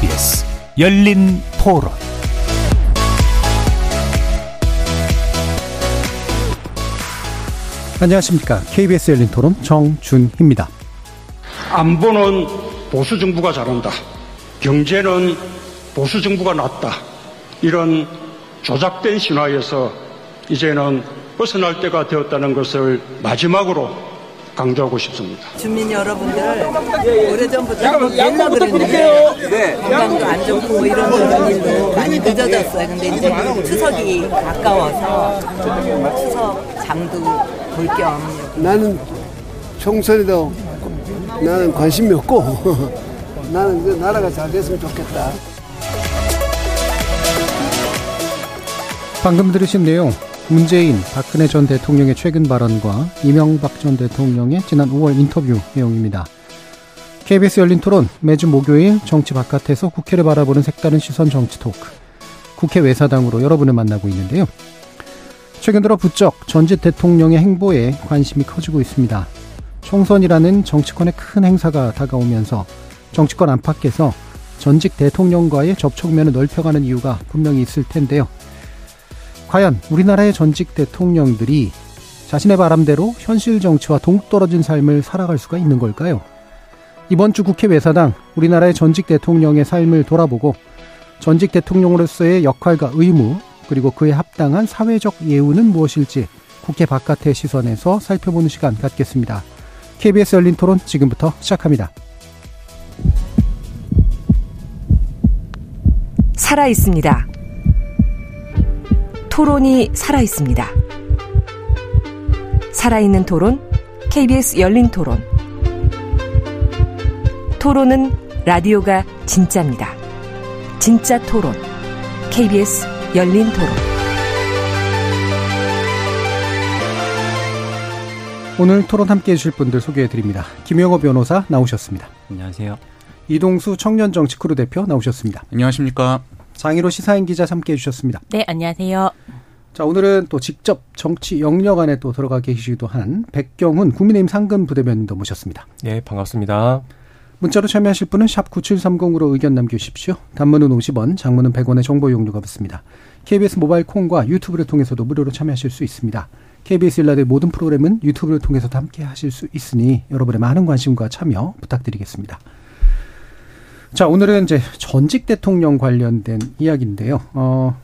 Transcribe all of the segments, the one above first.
KBS 열린 토론 안녕하십니까. KBS 열린 토론 정준희입니다. 안보는 보수 정부가 잘한다. 경제는 보수 정부가 낫다. 이런 조작된 신화에서 이제는 벗어날 때가 되었다는 것을 마지막으로 강조하고 싶습니다. 주민 여러분들 오래전부터 옛날 그랬는데 건강도 안 좋고 뭐 이런 저런 일도 많이 늦어졌어요. 근데 이제 추석이 가까워서 추석 장도 볼 겸 나는 총선에도 나는 관심이 없고 나는 그 나라가 잘 됐으면 좋겠다. 방금 들으신 내용 문재인, 박근혜 전 대통령의 최근 발언과 이명박 전 대통령의 지난 5월 인터뷰 내용입니다. KBS 열린 토론 매주 목요일 정치 바깥에서 국회를 바라보는 색다른 시선 정치 토크 국회 외사당으로 여러분을 만나고 있는데요. 최근 들어 부쩍 전직 대통령의 행보에 관심이 커지고 있습니다. 총선이라는 정치권의 큰 행사가 다가오면서 정치권 안팎에서 전직 대통령과의 접촉면을 넓혀가는 이유가 분명히 있을 텐데요. 과연 우리나라의 전직 대통령들이 자신의 바람대로 현실 정치와 동떨어진 삶을 살아갈 수가 있는 걸까요? 이번 주 국회 외사당 우리나라의 전직 대통령의 삶을 돌아보고 전직 대통령으로서의 역할과 의무 그리고 그에 합당한 사회적 예우는 무엇일지 국회 바깥의 시선에서 살펴보는 시간 갖겠습니다. KBS 열린 토론 지금부터 시작합니다. 살아 있습니다. 토론이 살아 있습니다. 살아있는 토론, KBS 열린 토론. 토론은 라디오가 진짜입니다. 진짜 토론, KBS 열린 토론. 오늘 토론 함께 해주실 분들 소개해 드립니다. 김영호 변호사 나오셨습니다. 안녕하세요. 이동수 청년 정치 크루 대표 나오셨습니다. 안녕하십니까. 장희로 시사인 기자 함께 해주셨습니다. 네, 안녕하세요. 자, 오늘은 또 직접 정치 영역 안에 또 들어가 계시기도 한 백경훈 국민의힘 상근 부대변인도 모셨습니다. 네, 반갑습니다. 문자로 참여하실 분은 샵 9730으로 의견 남겨주십시오. 단문은 50원, 장문은 100원의 정보 용료가 붙습니다. KBS 모바일 콩과 유튜브를 통해서도 무료로 참여하실 수 있습니다. KBS 일라드의 모든 프로그램은 유튜브를 통해서도 함께 하실 수 있으니 여러분의 많은 관심과 참여 부탁드리겠습니다. 자, 오늘은 이제 전직 대통령 관련된 이야기인데요. 어,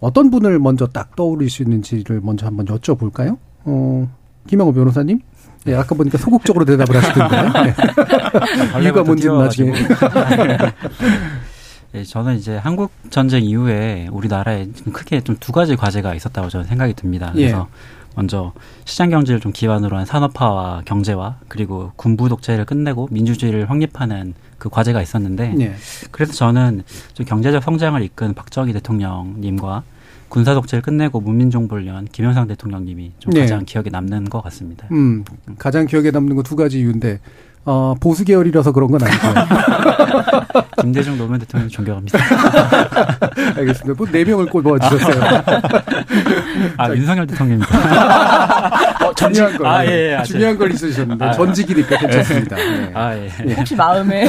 어떤 분을 먼저 딱 떠오르시는지를 먼저 한번 여쭤볼까요? 어, 김영호 변호사님? 네, 아까 보니까 소극적으로 대답을 하시던데. 네. 이유가 뭔지는 나중에. 네, 저는 이제 한국 전쟁 이후에 우리나라에 크게 좀 두 가지 과제가 있었다고 저는 생각이 듭니다. 그래서 예. 먼저 시장 경제를 좀 기반으로 한 산업화와 경제화 그리고 군부 독재를 끝내고 민주주의를 확립하는 그 과제가 있었는데 예. 그래서 저는 좀 경제적 성장을 이끈 박정희 대통령님과 군사 독재를 끝내고 문민 정부를 연 김영삼 대통령님이 좀 네. 가장 기억에 남는 것 같습니다. 음, 가장 기억에 남는 거 두 가지 이유인데 어, 보수 계열이라서 그런 건 아니죠. 김대중 노무현 대통령 존경합니다. 알겠습니다. 뭐, 네 명을 꼽아 주셨어요. 아, 윤석열 대통령입니다. 어, 중요한 걸. 아, 예, 예, 중요한 걸 있으셨는데. 아, 전직이니까 괜찮습니다. 네. 아, 예. 예. 혹시 마음에.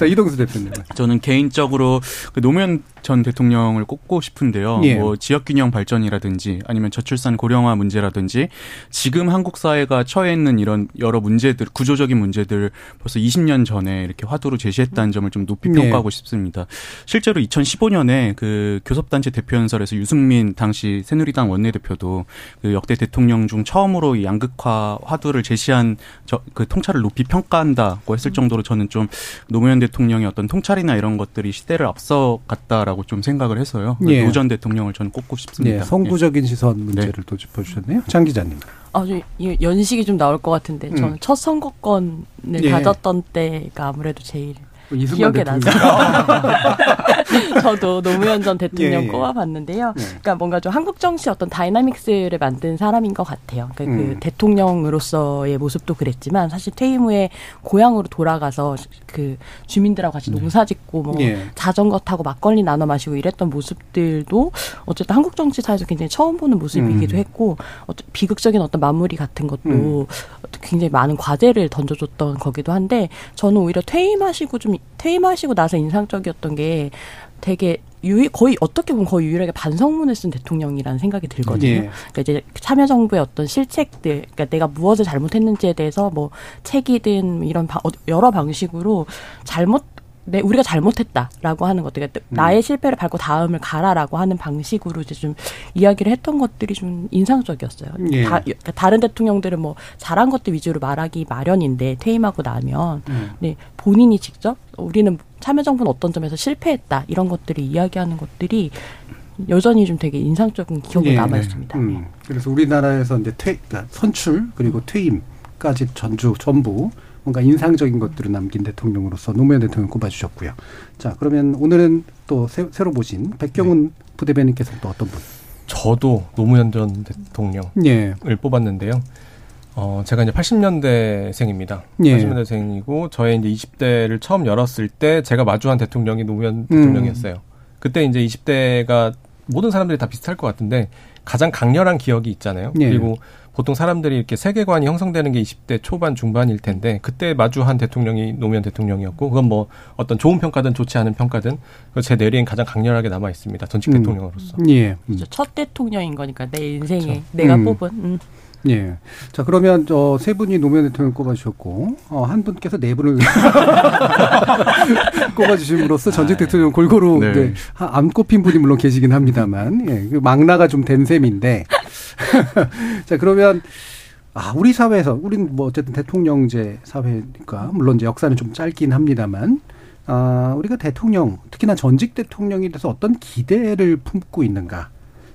자, 이동수 대표님. 저는 개인적으로 그 노무현 전 대통령을 꼽고 싶은데요. 예. 뭐 지역균형 발전이라든지 아니면 저출산 고령화 문제라든지 지금 한국 사회가 처해 있는 이런 여러 문제들, 구조적인 문제들 벌써 20년 전에 이렇게 화두로 제시했다는 점을 좀 높이 네. 평가하고 네. 싶습니다. 실제로 2015년에 그 교섭단체 대표연설에서 유승민 당시 새누리당 원내대표도 그 역대 대통령 중 처음으로 양극화 화두를 제시한 저, 그 통찰을 높이 평가한다고 했을 정도로 저는 좀 노무현 대통령 의 어떤 통찰이나 이런 것들이 시대를 앞서갔다. 라고 좀 생각을 해서요. 예. 노전 대통령을 저는 꼽고 싶습니다. 예. 성부적인 예. 시선 문제를 네. 또 짚어주셨네요. 장 기자님. 아, 저 연식이 좀 나올 것 같은데 음. 저는 첫 선거권을 예. 가졌던 때가 아무래도 제일 기억에 나죠. 저도 노무현 전 대통령 예, 예. 꼽아봤는데요. 예. 그러니까 뭔가 좀 한국 정치 어떤 dynamics를 만든 사람인 것 같아요. 그러니까 그 음. 그 대통령으로서의 모습도 그랬지만 사실 퇴임 후에 고향으로 돌아가서 그 주민들하고 같이 네. 농사짓고 뭐 예. 자전거 타고 막걸리 나눠 마시고 이랬던 모습들도 어쨌든 한국 정치사에서 굉장히 처음 보는 모습이기도 음. 했고 비극적인 어떤 마무리 같은 것도 음. 굉장히 많은 과제를 던져줬던 거기도 한데 저는 오히려 퇴임하시고 좀 퇴임하시고 나서 인상적이었던 게 되게 유일 거의 어떻게 보면 거의 유일하게 반성문을 쓴 대통령이라는 생각이 들거든요. 예. 그러니까 이제 참여정부의 어떤 실책들, 그러니까 내가 무엇을 잘못했는지에 대해서 뭐 책이든 이런 바, 여러 방식으로 잘못 네, 우리가 잘못했다라고 하는 것들, 그러니까 음. 나의 실패를 밟고 다음을 가라라고 하는 방식으로 이제 좀 이야기를 했던 것들이 좀 인상적이었어요. 예. 다, 그러니까 다른 대통령들은 뭐 잘한 것들 위주로 말하기 마련인데 퇴임하고 나면, 음. 네, 본인이 직접 우리는 참여정부는 어떤 점에서 실패했다 이런 것들이 이야기하는 것들이 여전히 좀 되게 인상적인 기억이 예. 남아 있습니다. 음. 그래서 우리나라에서 이제 퇴, 그러니까 선출 그리고 퇴임까지 전주 전부 뭔가 인상적인 것들을 남긴 대통령으로서 노무현 대통령 꼽아주셨고요. 자, 그러면 오늘은 또 새, 로 보신 백경훈 네. 부대변인께서 또 어떤 분? 저도 노무현 전 대통령을 예. 뽑았는데요. 어, 제가 이제 80년대생입니다. 예. 80년대생이고 저의 이제 20대를 처음 열었을 때 제가 마주한 대통령이 노무현 음. 대통령이었어요. 그때 이제 20대가 모든 사람들이 다 비슷할 것 같은데 가장 강렬한 기억이 있잖아요. 예. 그리고 보통 사람들이 이렇게 세계관이 형성되는 게 20대 초반 중반일 텐데 그때 마주한 대통령이 노무현 대통령이었고 그건 뭐 어떤 좋은 평가든 좋지 않은 평가든 제 뇌리엔 가장 강렬하게 남아 있습니다. 전직 음. 대통령으로서. 예. 음. 첫 대통령인 거니까 내 인생에 그렇죠. 내가 음. 뽑은. 음. 예. 자, 그러면 저세 분이 노무현 대통령 꼽아주셨고, 어, 한 분께서 네 분을 꼽아주심으로써 전직. 대통령 골고루 네. 네. 안 꼽힌 분이 물론 계시긴 합니다만, 예. 그 막나가 좀 된 셈인데. 자, 그러면 아, 우리 사회에서, 우리는 뭐 어쨌든 대통령제 사회니까, 물론 이제 역사는 좀 짧긴 합니다만, 아, 우리가 대통령, 특히나 전직 대통령에 대해서 어떤 기대를 품고 있는가.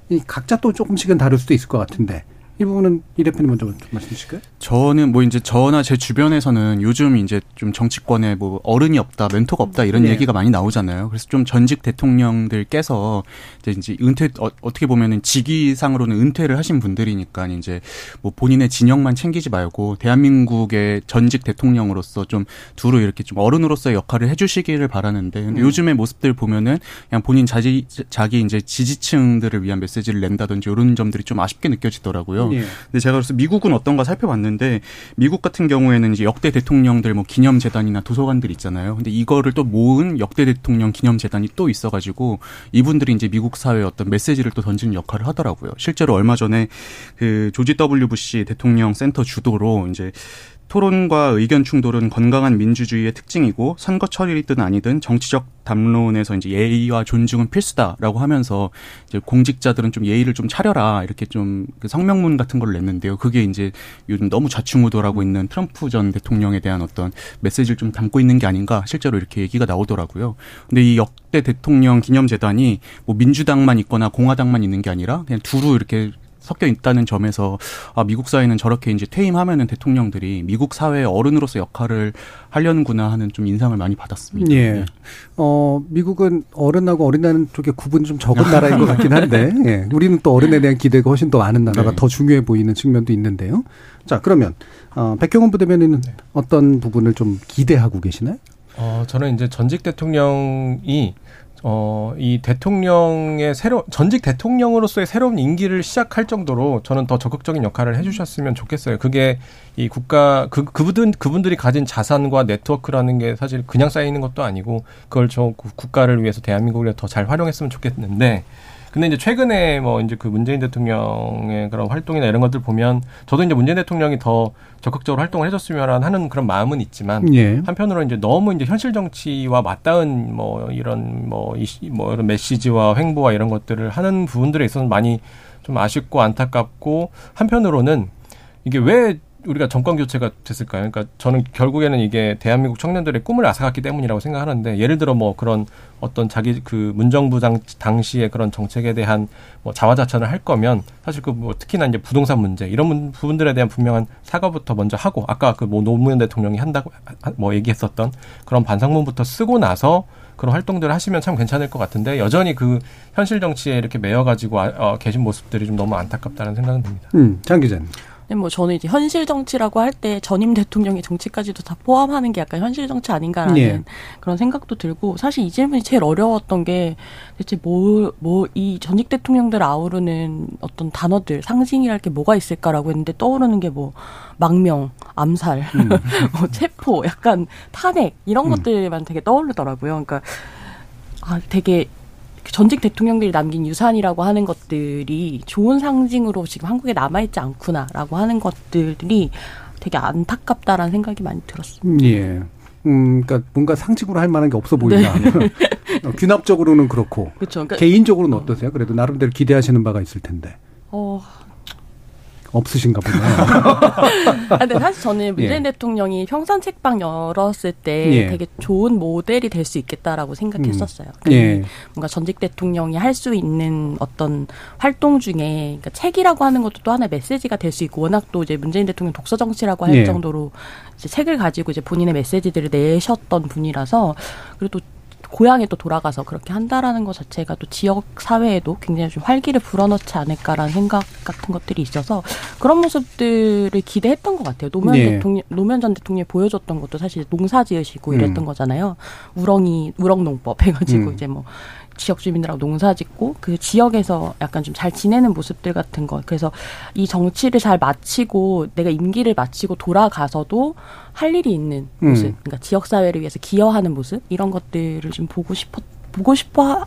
이 각자 또 조금씩은 다를 수도 있을 것 같은데, 이 부분은 이 대표님 먼저 좀 말씀 주실까요? 저는 뭐 이제 저나 제 주변에서는 요즘 이제 좀 정치권에 뭐 어른이 없다, 멘토가 없다 이런 네. 얘기가 많이 나오잖아요. 그래서 좀 전직 대통령들께서 이제 이제 은퇴 어, 떻게 보면은 직위상으로는 은퇴를 하신 분들이니까 이제 뭐 본인의 진영만 챙기지 말고 대한민국의 전직 대통령으로서 좀 두루 이렇게 좀 어른으로서의 역할을 해주시기를 바라는데 근데 음. 요즘의 모습들 보면은 그냥 본인 자기 자기 이제 지지층들을 위한 메시지를 낸다든지 이런 점들이 좀 아쉽게 느껴지더라고요. 예. 근데 제가 그래서 미국은 어떤가 살펴봤는데 미국 같은 경우에는 이제 역대 대통령들 뭐 기념 재단이나 도서관들 있잖아요. 근데 이거를 또 모은 역대 대통령 기념 재단이 또 있어가지고 이분들이 이제 미국 사회에 어떤 메시지를 또 던지는 역할을 하더라고요. 실제로 얼마 전에 그 조지 W 부시 대통령 센터 주도로 이제 토론과 의견 충돌은 건강한 민주주의의 특징이고 선거철이든 아니든 정치적 담론에서 이제 예의와 존중은 필수다라고 하면서 이제 공직자들은 좀 예의를 좀 차려라 이렇게 좀그 성명문 같은 걸 냈는데요. 그게 이제 요즘 너무 좌충우돌하고 있는 트럼프 전 대통령에 대한 어떤 메시지를 좀 담고 있는 게 아닌가 실제로 이렇게 얘기가 나오더라고요. 근데 이 역대 대통령 기념재단이 뭐 민주당만 있거나 공화당만 있는 게 아니라 그냥 두루 이렇게 섞여 있다는 점에서 아 미국 사회는 저렇게 이제 퇴임하면은 대통령들이 미국 사회의 어른으로서 역할을 하려는구나 하는 좀 인상을 많이 받았습니다. 예. 네. 어 미국은 어른하고 어린다는 쪽에 구분이 좀 적은 나라인 것 같긴 한데 예. 우리는 또 어른에 대한 기대가 훨씬 더 많은 나라가 네. 더 중요해 보이는 측면도 있는데요. 자 그러면 어, 백경원 부대변인은 네. 어떤 부분을 좀 기대하고 계시나요? 어 저는 이제 전직 대통령이 어, 이 대통령의 새로, 전직 대통령으로서의 새로운 임기를 시작할 정도로 저는 더 적극적인 역할을 해주셨으면 좋겠어요. 그게 이 국가, 그, 그분, 그분들이 가진 자산과 네트워크라는 게 사실 그냥 쌓이는 것도 아니고 그걸 저 국가를 위해서 대한민국을 더 잘 활용했으면 좋겠는데 근데 이제 최근에 뭐 이제 그 문재인 대통령의 그런 활동이나 이런 것들 보면 저도 이제 문재인 대통령이 더 적극적으로 활동을 해줬으면 하는 그런 마음은 있지만 예. 한편으로 이제 너무 이제 현실 정치와 맞닿은 뭐 이런 뭐, 이, 뭐 이런 메시지와 횡보와 이런 것들을 하는 부분들에 있어서는 많이 좀 아쉽고 안타깝고 한편으로는 이게 왜 우리가 정권 교체가 됐을까요? 그러니까 저는 결국에는 이게 대한민국 청년들의 꿈을 앗아갔기 때문이라고 생각하는데 예를 들어 뭐 그런 어떤 자기 그 문정부 당, 당시의 그런 정책에 대한 뭐 자화자찬을 할 거면 사실 그 뭐 특히나 이제 부동산 문제 이런 부분들에 대한 분명한 사과부터 먼저 하고 아까 그 뭐 노무현 대통령이 한다고 뭐 얘기했었던 그런 반성문부터 쓰고 나서 그런 활동들을 하시면 참 괜찮을 것 같은데 여전히 그 현실 정치에 이렇게 매여 가지고 어, 계신 모습들이 좀 너무 안타깝다는 생각은 듭니다. 음, 장 기자님. 뭐 저는 이제 현실 정치라고 할 때 전임 대통령의 정치까지도 다 포함하는 게 약간 현실 정치 아닌가라는 예. 그런 생각도 들고 사실 이 질문이 제일 어려웠던 게 대체 뭐 뭐 이 전직 대통령들 아우르는 어떤 단어들 상징이랄 게 뭐가 있을까라고 했는데 떠오르는 게 뭐 망명, 암살, 음. 뭐 체포, 약간 탄핵 이런 음. 것들만 되게 떠오르더라고요. 그러니까 아 되게 전직 대통령들이 남긴 유산이라고 하는 것들이 좋은 상징으로 지금 한국에 남아있지 않구나라고 하는 것들이 되게 안타깝다라는 생각이 많이 들었습니다. 예. 음, 그러니까 뭔가 상징으로 할 만한 게 없어 보인다. 네. 어, 귀납적으로는 그렇고. 그렇죠. 그러니까 개인적으로는 어떠세요? 그래도 나름대로 기대하시는 바가 있을 텐데. 어, 없으신가 보네요. 아, 근데 사실 저는 문재인 예. 대통령이 평산 책방 열었을 때 예. 되게 좋은 모델이 될 수 있겠다라고 생각했었어요. 음. 예. 뭔가 전직 대통령이 할 수 있는 어떤 활동 중에 그러니까 책이라고 하는 것도 또 하나의 메시지가 될 수 있고 워낙 또 이제 문재인 대통령 독서 정치라고 할 예. 정도로 이제 책을 가지고 이제 본인의 메시지들을 내셨던 분이라서 그리고 또 고향에 또 돌아가서 그렇게 한다라는 것 자체가 또 지역 사회에도 굉장히 좀 활기를 불어넣지 않을까라는 생각 같은 것들이 있어서 그런 모습들을 기대했던 것 같아요. 노무현 네. 대통령, 노무현 전 대통령이 보여줬던 것도 사실 농사 지으시고 음. 이랬던 거잖아요. 우렁이, 우렁농법 해가지고 음. 이제 뭐 지역 주민들하고 농사 짓고 그 지역에서 약간 좀 잘 지내는 모습들 같은 거. 그래서 이 정치를 잘 마치고 내가 임기를 마치고 돌아가서도 할 일이 있는 음. 모습. 그러니까 지역 사회를 위해서 기여하는 모습 이런 것들을 좀 보고 싶어 보고 싶어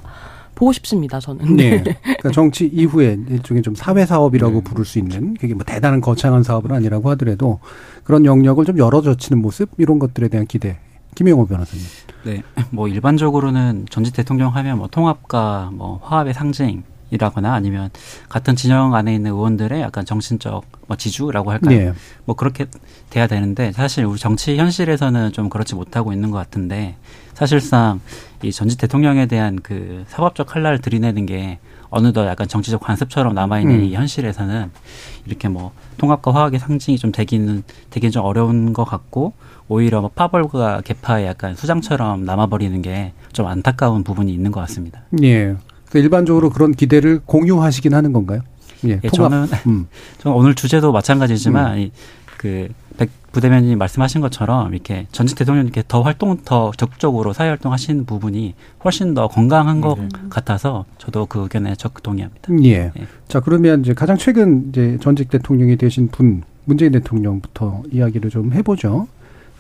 보고 싶습니다. 저는. 네. 그러니까 정치 이후에 일종의 좀 사회 사업이라고 네. 부를 수 있는 그게 뭐 대단한 거창한 사업은 아니라고 하더라도 그런 영역을 좀 열어젖히는 모습 이런 것들에 대한 기대 김영호 변호사님. 네, 뭐 일반적으로는 전직 대통령 하면 뭐 통합과 뭐 화합의 상징 이라거나 아니면 같은 진영 안에 있는 의원들의 약간 정신적 뭐 지주라고 할까요? 네. 뭐 그렇게 돼야 되는데 사실 우리 정치 현실에서는 좀 그렇지 못하고 있는 것 같은데 사실상 이 전직 대통령에 대한 그 사법적 칼날을 들이내는 게 어느덧 약간 정치적 관습처럼 남아있는 음. 이 현실에서는 이렇게 뭐 통합과 화학의 상징이 좀 되기는 되긴 좀 어려운 것 같고 오히려 뭐 파벌과 개파의 약간 수장처럼 남아버리는 게 좀 안타까운 부분이 있는 것 같습니다. 예. 일반적으로 그런 기대를 공유하시긴 하는 건가요? 예. 예 저는 음. 저는 오늘 주제도 마찬가지지만 음. 그백 부대변인이 말씀하신 것처럼 이렇게 전직 대통령님께 더 활동 더 적극적으로 사회 활동하시는 부분이 훨씬 더 건강한 것 네. 같아서 저도 그 의견에 적극 동의합니다. 예. 예. 자 그러면 이제 가장 최근 이제 전직 대통령이 되신 분 문재인 대통령부터 이야기를 좀 해보죠.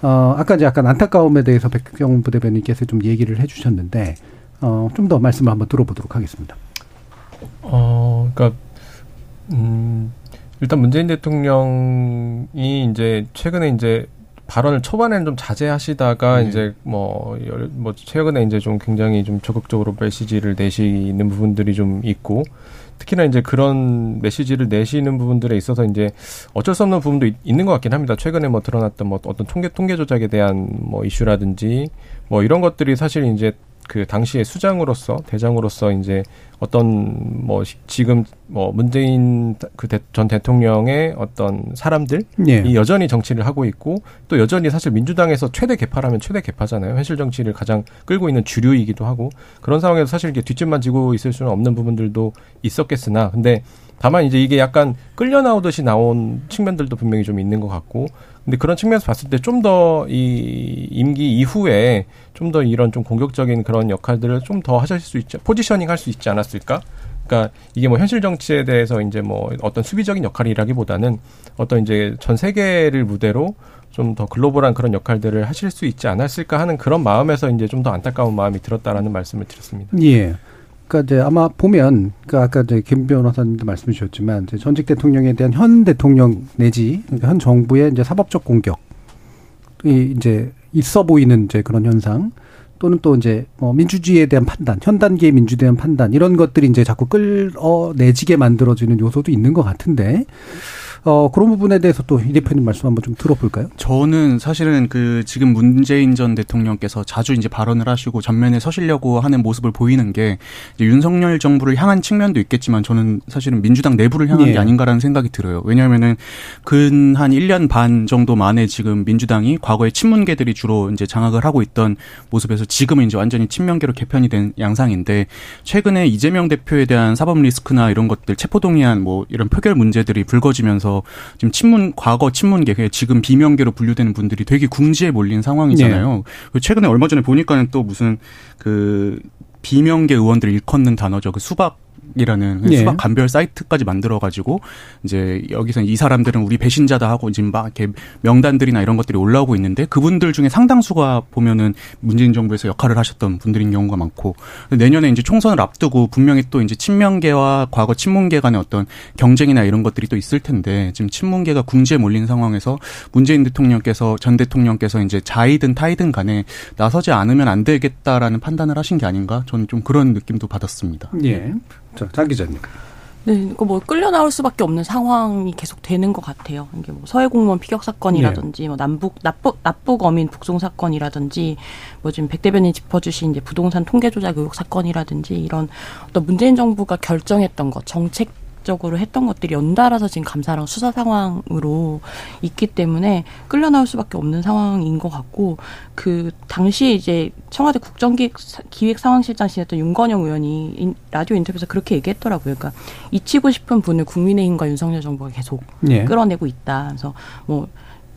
어, 아까 이제 약간 안타까움에 대해서 백경 부대변인께서 좀 얘기를 해주셨는데, 어, 좀 더 말씀을 한번 들어보도록 하겠습니다. 어, 그러니까, 음, 일단 문재인 대통령이 이제 최근에 이제 발언을 초반에는 좀 자제하시다가 네. 이제 뭐, 뭐, 최근에 이제 좀 굉장히 좀 적극적으로 메시지를 내시는 부분들이 좀 있고, 특히나 이제 그런 메시지를 내시는 부분들에 있어서 이제 어쩔 수 없는 부분도 있, 는것 같긴 합니다. 최근에 뭐 드러났던 뭐 어떤 통계 통계 조작에 대한 뭐 이슈라든지 뭐 이런 것들이 사실 이제 그 당시의 수장으로서 대장으로서 이제 어떤 뭐 지금 뭐 문재인 그 전 대통령의 어떤 사람들이 예. 여전히 정치를 하고 있고 또 여전히 사실 민주당에서 최대 개파라면 최대 개파잖아요. 현실 정치를 가장 끌고 있는 주류이기도 하고 그런 상황에서 사실 이게 뒷짐만 지고 있을 수는 없는 부분들도 있었겠으나 근데 다만 이제 이게 약간 끌려 나오듯이 나온 측면들도 분명히 좀 있는 것 같고 근데 그런 측면에서 봤을 때 좀 더 이 임기 이후에 좀 더 이런 좀 공격적인 그런 역할들을 좀 더 하실 수 있죠 포지셔닝 할 수 있지 않았을까? 그러니까 이게 뭐 현실 정치에 대해서 이제 뭐 어떤 수비적인 역할이라기보다는 어떤 이제 전 세계를 무대로 좀 더 글로벌한 그런 역할들을 하실 수 있지 않았을까 하는 그런 마음에서 이제 좀 더 안타까운 마음이 들었다라는 말씀을 드렸습니다. 예. 그러니까 이제 아마 보면 그러니까 아까 이제 김 변호사님도 말씀 주셨지만 이제 전직 대통령에 대한 현 대통령 내지 그러니까 현 정부의 이제 사법적 공격이 이제 있어 보이는 이제 그런 현상 또는 또 이제 뭐 민주주의에 대한 판단, 현 단계의 민주주의에 대한 판단 이런 것들이 이제 자꾸 끌어내지게 만들어지는 요소도 있는 것 같은데 어, 그런 부분에 대해서 또 이 대표님 말씀 한번 좀 들어볼까요? 저는 사실은 그 지금 문재인 전 대통령께서 자주 이제 발언을 하시고 전면에 서시려고 하는 모습을 보이는 게 윤석열 정부를 향한 측면도 있겠지만 저는 사실은 민주당 내부를 향한 예. 게 아닌가라는 생각이 들어요. 왜냐하면은 근 한 1년 반 정도 만에 지금 민주당이 과거에 친문계들이 주로 이제 장악을 하고 있던 모습에서 지금은 이제 완전히 친명계로 개편이 된 양상인데 최근에 이재명 대표에 대한 사법 리스크나 이런 것들 체포동의안 뭐 이런 표결 문제들이 불거지면서 지금 친문 과거 친문계 지금 비명계로 분류되는 분들이 되게 궁지에 몰린 상황이잖아요. 네. 최근에 얼마 전에 보니까는 또 무슨 그 비명계 의원들 일컫는 단어죠. 그 수박 이라는 예. 수박 감별 사이트까지 만들어 가지고 이제 여기서 이 사람들은 우리 배신자다 하고 지금 막 이렇게 명단들이나 이런 것들이 올라오고 있는데 그분들 중에 상당수가 보면은 문재인 정부에서 역할을 하셨던 분들인 경우가 많고 내년에 이제 총선을 앞두고 분명히 또 이제 친명계와 과거 친문계 간의 어떤 경쟁이나 이런 것들이 또 있을 텐데 지금 친문계가 궁지에 몰린 상황에서 문재인 대통령께서 전 대통령께서 이제 자이든 타이든 간에 나서지 않으면 안 되겠다라는 판단을 하신 게 아닌가 저는 좀 그런 느낌도 받았습니다. 예. 자, 장 기자님. 네, 그뭐 끌려 나올 수밖에 없는 상황이 계속 되는 것 같아요. 이게 뭐 서해 공무원 피격 사건이라든지, 네. 뭐 남북 납북 납북 어민 북송 사건이라든지, 뭐 지금 백 대변인 짚어주신 이제 부동산 통계 조작 의혹 사건이라든지 이런 어떤 문재인 정부가 결정했던 것 정책 적으로 했던 것들이 연달아서 지금 감사랑 수사 상황으로 있기 때문에 끌려 나올 수밖에 없는 상황인 것 같고 그 당시 이제 청와대 국정기획 상황실장 지냈던 윤건영 의원이 라디오 인터뷰에서 그렇게 얘기했더라고요. 그러니까 잊히고 싶은 분을 국민의힘과 윤석열 정부가 계속 예. 끌어내고 있다. 그래서 뭐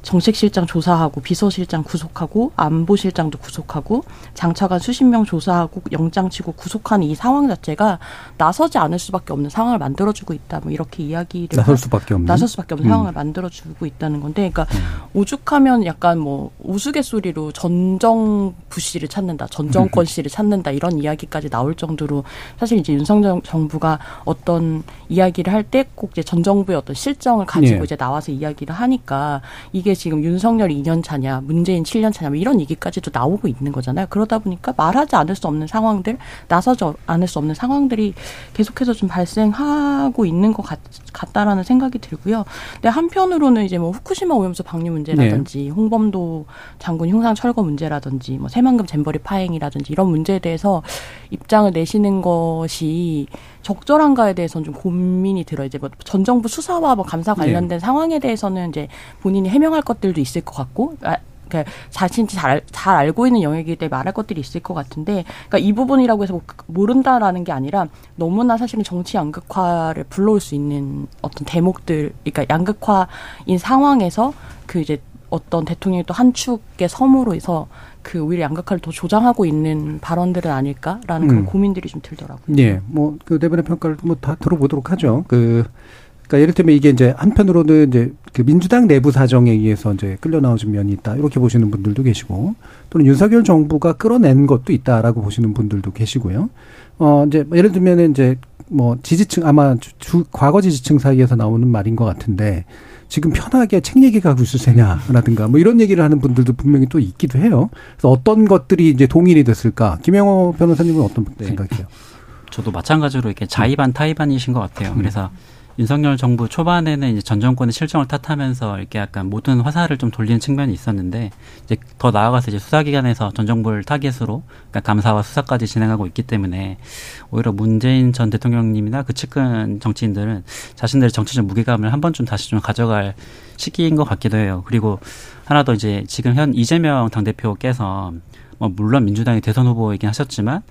정책실장 조사하고 비서실장 구속하고 안보실장도 구속하고 장차관 수십 명 조사하고 영장치고 구속하는 이 상황 자체가 나서지 않을 수밖에 없는 상황을 만들어주고 있다. 뭐 이렇게 이야기를 나설 수밖에 없는 나설 수밖에 없는 음. 상황을 만들어주고 있다는 건데, 그러니까 음. 오죽하면 약간 뭐 우스갯소리로 전정 부 씨를 찾는다, 전정권 씨를 찾는다 이런 이야기까지 나올 정도로 사실 이제 윤석열 정부가 어떤 이야기를 할 때 꼭 이제 전 정부의 어떤 실정을 가지고 예. 이제 나와서 이야기를 하니까 이게 이게 지금 윤석열 2년 차냐, 문재인 7년 차냐, 뭐 이런 얘기까지도 나오고 있는 거잖아요. 그러다 보니까 말하지 않을 수 없는 상황들, 나서지 않을 수 없는 상황들이 계속해서 좀 발생하고 있는 것 같, 같다라는 생각이 들고요. 근데 한편으로는 이제 뭐 후쿠시마 오염수 방류 문제라든지 네. 홍범도 장군 흉상 철거 문제라든지 뭐 새만금 잼버리 파행이라든지 이런 문제에 대해서 입장을 내시는 것이 적절한가에 대해서는 좀 고민이 들어 이제 뭐 전 정부 수사와 뭐 감사 관련된 네. 상황에 대해서는 이제 본인이 해명할 것들도 있을 것 같고 아, 그 자신이 잘, 잘 알고 있는 영역이기 때문에 말할 것들이 있을 것 같은데, 그러니까 이 부분이라고 해서 뭐 모른다라는 게 아니라 너무나 사실은 정치 양극화를 불러올 수 있는 어떤 대목들, 그러니까 양극화인 상황에서 그 이제 어떤 대통령이 또 한 축의 섬으로 해서 그 오히려 양극화를 더 조장하고 있는 발언들은 아닐까라는 그런 음. 고민들이 좀 들더라고요. 예, 뭐그 대변의 평가를 뭐 다 들어보도록 하죠. 그 그러니까 예를 들면 이게 이제 한편으로는 이제 그 민주당 내부 사정에 의해서 이제 끌려 나오신 면이 있다 이렇게 보시는 분들도 계시고 또는 윤석열 정부가 끌어낸 것도 있다라고 보시는 분들도 계시고요. 어 이제 뭐 예를 들면은 이제 뭐 지지층 아마 주, 과거 지지층 사이에서 나오는 말인 것 같은데 지금 편하게 책 얘기 가고 있으세냐라든가 뭐 이런 얘기를 하는 분들도 분명히 또 있기도 해요. 그래서 어떤 것들이 이제 동일이 됐을까? 김영호 변호사님은 어떤 네. 생각이세요? 저도 마찬가지로 이렇게 자의반 타의반이신 것 같아요. 음. 그래서 윤석열 정부 초반에는 이제 전 정권의 실정을 탓하면서 이렇게 약간 모든 화살을 좀 돌리는 측면이 있었는데 이제 더 나아가서 이제 수사기관에서 전 정부를 타겟으로 그러니까 감사와 수사까지 진행하고 있기 때문에 오히려 문재인 전 대통령님이나 그 측근 정치인들은 자신들의 정치적 무게감을 한 번쯤 다시 좀 가져갈 시기인 것 같기도 해요. 그리고 하나 더 이제 지금 현 이재명 당대표께서 뭐 물론 민주당의 대선 후보이긴 하셨지만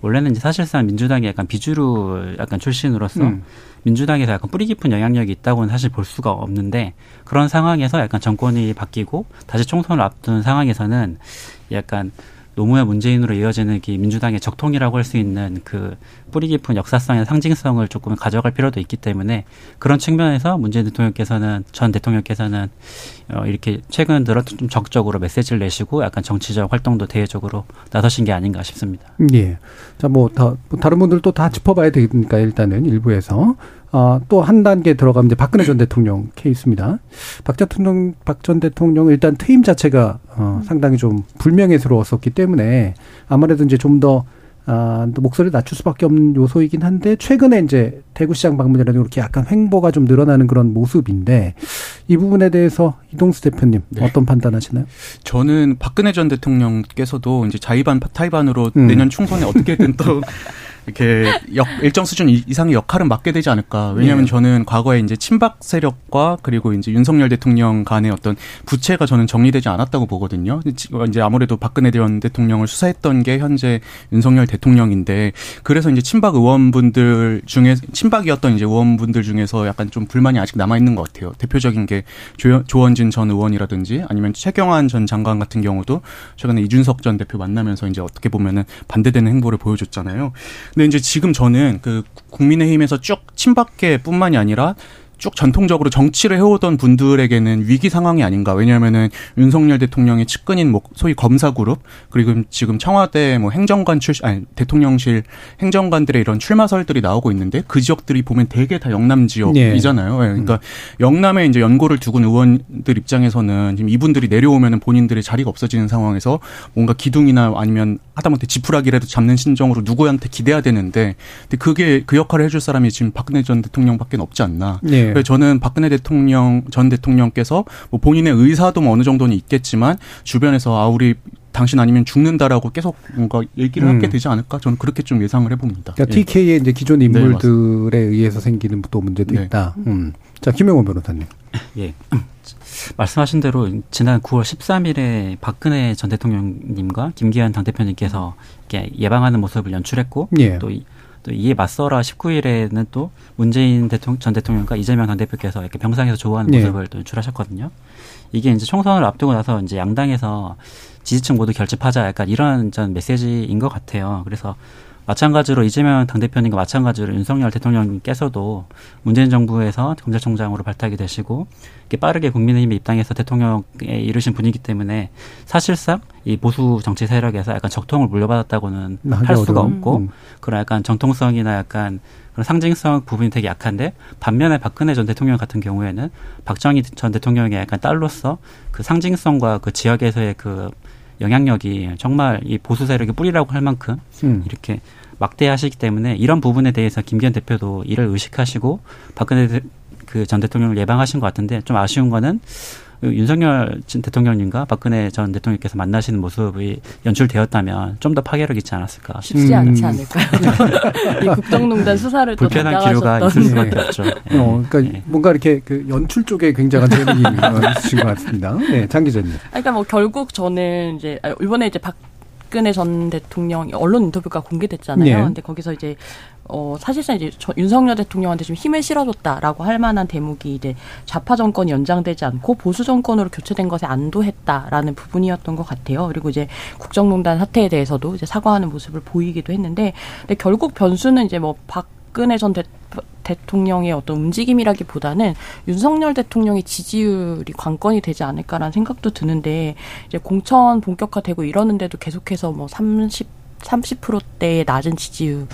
원래는 이제 사실상 민주당이 약간 비주류 약간 출신으로서 음. 민주당에서 약간 뿌리 깊은 영향력이 있다고는 사실 볼 수가 없는데 그런 상황에서 약간 정권이 바뀌고 다시 총선을 앞둔 상황에서는 약간 노무현 문재인으로 이어지는 그 민주당의 적통이라고 할 수 있는 그 뿌리 깊은 역사성의 상징성을 조금 가져갈 필요도 있기 때문에 그런 측면에서 문재인 대통령께서는 전 대통령께서는 어 이렇게 최근 들어 좀 적극적으로 메시지를 내시고 약간 정치적 활동도 대외적으로 나서신 게 아닌가 싶습니다. 예. 자, 뭐, 다, 뭐 다른 분들도 다 짚어봐야 되니까 일단은 일부에서. 어, 또 한 단계 들어가면 이제 박근혜 전 대통령 케이스입니다. 박 대통령, 박 전 대통령 일단 퇴임 자체가 어, 상당히 좀 불명예스러웠었기 때문에 아무래도 이제 좀더 아, 목소리를 낮출 수밖에 없는 요소이긴 한데 최근에 이제 대구시장 방문이라든가 이렇게 약간 횡보가 좀 늘어나는 그런 모습인데 이 부분에 대해서 이동수 대표님 네. 어떤 판단하시나요? 저는 박근혜 전 대통령께서도 이제 자의반 타의반으로 음. 내년 총선에 어떻게든 또 이렇게 역, 일정 수준 이상의 역할은 맡게 되지 않을까. 왜냐하면 네. 저는 과거에 이제 친박 세력과 그리고 이제 윤석열 대통령 간의 어떤 부채가 저는 정리되지 않았다고 보거든요. 이제 아무래도 박근혜 전 대통령을 수사했던 게 현재 윤석열 대통령인데 그래서 이제 친박 의원분들 중에 친박이었던 이제 의원분들 중에서 약간 좀 불만이 아직 남아 있는 것 같아요. 대표적인 게 조, 조원진 전 의원이라든지 아니면 최경환 전 장관 같은 경우도 최근에 이준석 전 대표 만나면서 이제 어떻게 보면은 반대되는 행보를 보여줬잖아요. 근데 이제 지금 저는 그 국민의힘에서 쭉 친박계뿐만이 아니라 쭉 전통적으로 정치를 해오던 분들에게는 위기 상황이 아닌가. 왜냐하면은 윤석열 대통령의 측근인 뭐 소위 검사 그룹 그리고 지금 청와대 뭐 행정관 출 아니 대통령실 행정관들의 이런 출마설들이 나오고 있는데 그 지역들이 보면 대개 다 영남 지역이잖아요. 네. 그러니까 음. 영남에 이제 연고를 두은 의원들 입장에서는 지금 이분들이 내려오면은 본인들의 자리가 없어지는 상황에서 뭔가 기둥이나 아니면 하다못해 지푸라기라도 잡는 신정으로 누구한테 기대야 되는데 근데 그게 그 역할을 해줄 사람이 지금 박근혜 전 대통령밖에 없지 않나. 네. 그래서 저는 박근혜 대통령 전 대통령께서 뭐 본인의 의사도 뭐 어느 정도는 있겠지만 주변에서 아 우리 당신 아니면 죽는다라고 계속 뭔가 얘기를 음. 하게 되지 않을까 저는 그렇게 좀 예상을 해봅니다. 그러니까 예. TK의 이제 기존 네, 인물들에 네, 의해서 생기는 또 문제도 네. 있다. 음. 자 김영원 변호사님. 예. 말씀하신 대로 지난 9월 13일에 박근혜 전 대통령님과 김기현 당대표님께서 이렇게 예방하는 모습을 연출했고 예. 또 또 이에 맞서라 19일에는 또 문재인 대통령, 전 대통령과 이재명 당대표께서 이렇게 병상에서 조우하는 네. 모습을 또 연출하셨거든요. 이게 이제 총선을 앞두고 나서 이제 양당에서 지지층 모두 결집하자 약간 이런 전 메시지인 것 같아요. 그래서 마찬가지로 이재명 당대표님과 마찬가지로 윤석열 대통령께서도 문재인 정부에서 검찰총장으로 발탁이 되시고 이렇게 빠르게 국민의힘의 입당해서 대통령에 이르신 분이기 때문에 사실상 이 보수 정치 세력에서 약간 적통을 물려받았다고는 할 수가 없고 음. 그런 약간 정통성이나 약간 그런 상징성 부분이 되게 약한데 반면에 박근혜 전 대통령 같은 경우에는 박정희 전 대통령의 약간 딸로서 그 상징성과 그 지역에서의 그 영향력이 정말 이 보수 세력의 뿌리라고 할 만큼 음. 이렇게 막대하시기 때문에 이런 부분에 대해서 김기현 대표도 이를 의식하시고 박근혜 그 전 대통령을 예방하신 것 같은데 좀 아쉬운 거는 윤석열 대통령님과 박근혜 전 대통령께서 만나시는 모습이 연출되었다면 좀 더 파괴력 있지 않았을까 쉽지 않지 음. 않을까요? 이 국정농단 수사를 불편한 기류가 있을 수밖에 없죠. 네. 어, 그러니까 네. 뭔가 이렇게 그 연출 쪽에 굉장한 재능이 있으신 것 같습니다. 네, 장 기자님. 그러니까 뭐 결국 저는 이제 아, 이번에 이제 박 박근혜 전 대통령 언론 인터뷰가 공개됐잖아요. 네. 근데 거기서 이제 어 사실상 이제 저, 윤석열 대통령한테 좀 힘을 실어줬다라고 할 만한 대목이 이제 좌파 정권이 연장되지 않고 보수 정권으로 교체된 것에 안도했다라는 부분이었던 것 같아요. 그리고 이제 국정농단 사태에 대해서도 이제 사과하는 모습을 보이기도 했는데 근데 결국 변수는 이제 뭐박 근혜 전 대, 대통령의 어떤 움직임이라기보다는 윤석열 대통령의 지지율이 관건이 되지 않을까라는 생각도 드는데 이제 공천 본격화되고 이러는데도 계속해서 뭐 30, 30%대의 낮은 지지율을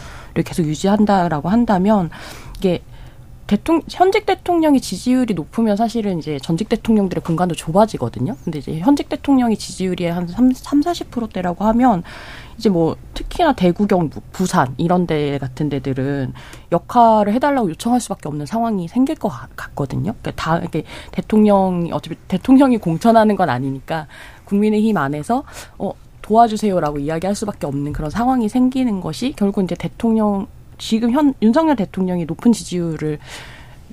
계속 유지한다라고 한다면 이게 대통령, 현직 대통령이 지지율이 높으면 사실은 이제 전직 대통령들의 공간도 좁아지거든요. 근데 이제 현직 대통령이 지지율이 한 3, 40%대라고 하면 이제 뭐 특히나 대구, 경북, 부산 이런 데 같은 데들은 역할을 해달라고 요청할 수밖에 없는 상황이 생길 것 같거든요. 그러니까 다 이렇게 대통령이 어차피 대통령이 공천하는 건 아니니까 국민의힘 안에서 어 도와주세요라고 이야기할 수밖에 없는 그런 상황이 생기는 것이 결국 이제 대통령 지금 현 윤석열 대통령이 높은 지지율을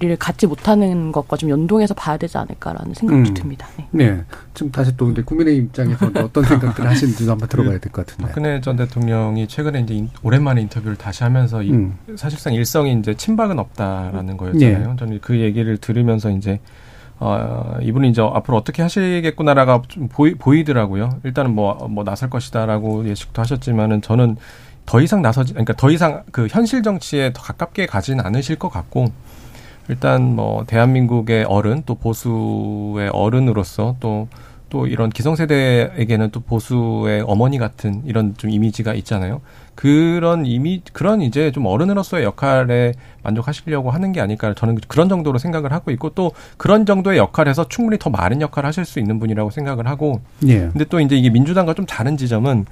를 갖지 못하는 것과 좀 연동해서 봐야 되지 않을까라는 생각도 음. 듭니다. 네. 네. 지금 다시 또 근데 국민의 입장에서 어떤 생각들을 하시는지도 한번 들어봐야 될 것 같은데. 박근혜 전 대통령이 최근에 이제 오랜만에 인터뷰를 다시 하면서 음. 사실상 일성이 이제 친박은 없다라는 거였잖아요. 네. 저는 그 얘기를 들으면서 이제 어, 이분이 이제 앞으로 어떻게 하시겠구나라가 좀 보이, 보이더라고요. 일단은 뭐, 뭐 나설 것이다라고 예측도 하셨지만은 저는 더 이상 나서지, 그러니까 더 이상 그 현실 정치에 더 가깝게 가지는 않으실 것 같고, 일단 뭐 대한민국의 어른 또 보수의 어른으로서 또또 이런 기성세대에게는 또 보수의 어머니 같은 이런 좀 이미지가 있잖아요. 그런 이미 그런 이제 좀 어른으로서의 역할에 만족하시려고 하는 게 아닐까 저는 그런 정도로 생각을 하고 있고 또 그런 정도의 역할에서 충분히 더 많은 역할을 하실 수 있는 분이라고 생각을 하고. 예. 근데 또 이제 이게 민주당과 좀 다른 지점은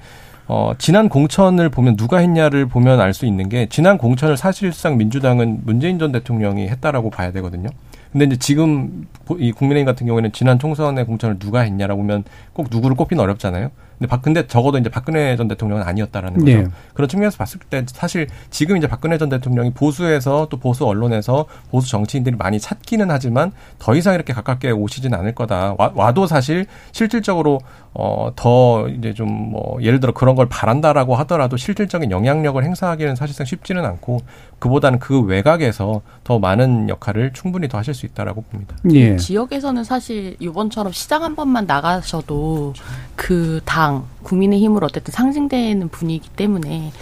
어, 지난 공천을 보면 누가 했냐를 보면 알 수 있는 게 지난 공천을 사실상 민주당은 문재인 전 대통령이 했다라고 봐야 되거든요. 근데 이제 지금 이 국민의힘 같은 경우에는 지난 총선의 공천을 누가 했냐라고 보면 꼭 누구를 꼽기는 어렵잖아요. 근데 박 근데 적어도 이제 박근혜 전 대통령은 아니었다라는 거죠. 네. 그런 측면에서 봤을 때 사실 지금 이제 박근혜 전 대통령이 보수에서 또 보수 언론에서 보수 정치인들이 많이 찾기는 하지만 더 이상 이렇게 가깝게 오시진 않을 거다. 와, 와도 사실 실질적으로 어, 더 이제 좀 뭐 예를 들어 그런 걸 바란다라고 하더라도 실질적인 영향력을 행사하기는 사실상 쉽지는 않고 그보다는 그 외곽에서 더 많은 역할을 충분히 더 하실 수 있다라고 봅니다. 예. 지역에서는 사실 이번처럼 시장 한 번만 나가셔도 그당 국민의힘으로 어쨌든 상징되는 분위기 때문에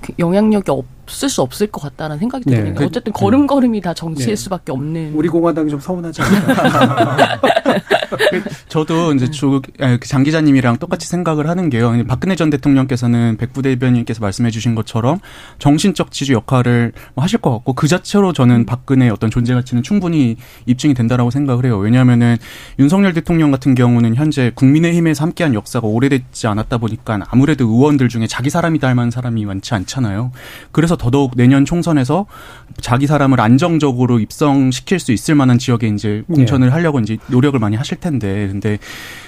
그 영향력이 없 을 수 없을 것 같다는 생각이 네. 드는 거 그, 어쨌든 걸음걸음이 다 정치일 네. 수밖에 없는. 우리 공화당이 좀 서운하지 않나요? 저도 이제 조, 그장 기자님이랑 똑같이 생각을 하는 게요. 박근혜 전 대통령께서는 백부 대 변인께서 말씀해 주신 것처럼 정신적 지주 역할을 뭐 하실 것 같고 그 자체로 저는 박근혜의 어떤 존재 가치는 충분히 입증이 된다라고 생각을 해요. 왜냐하면은 윤석열 대통령 같은 경우는 현재 국민의힘에서 함께한 역사가 오래됐지 않았다 보니까 아무래도 의원들 중에 자기 사람이 닮은 사람이 많지 않잖아요. 그래서 더더욱 내년 총선에서 자기 사람을 안정적으로 입성시킬 수 있을 만한 지역에 이제 공천을 네. 하려고 이제 노력을 많이 하실 텐데 근데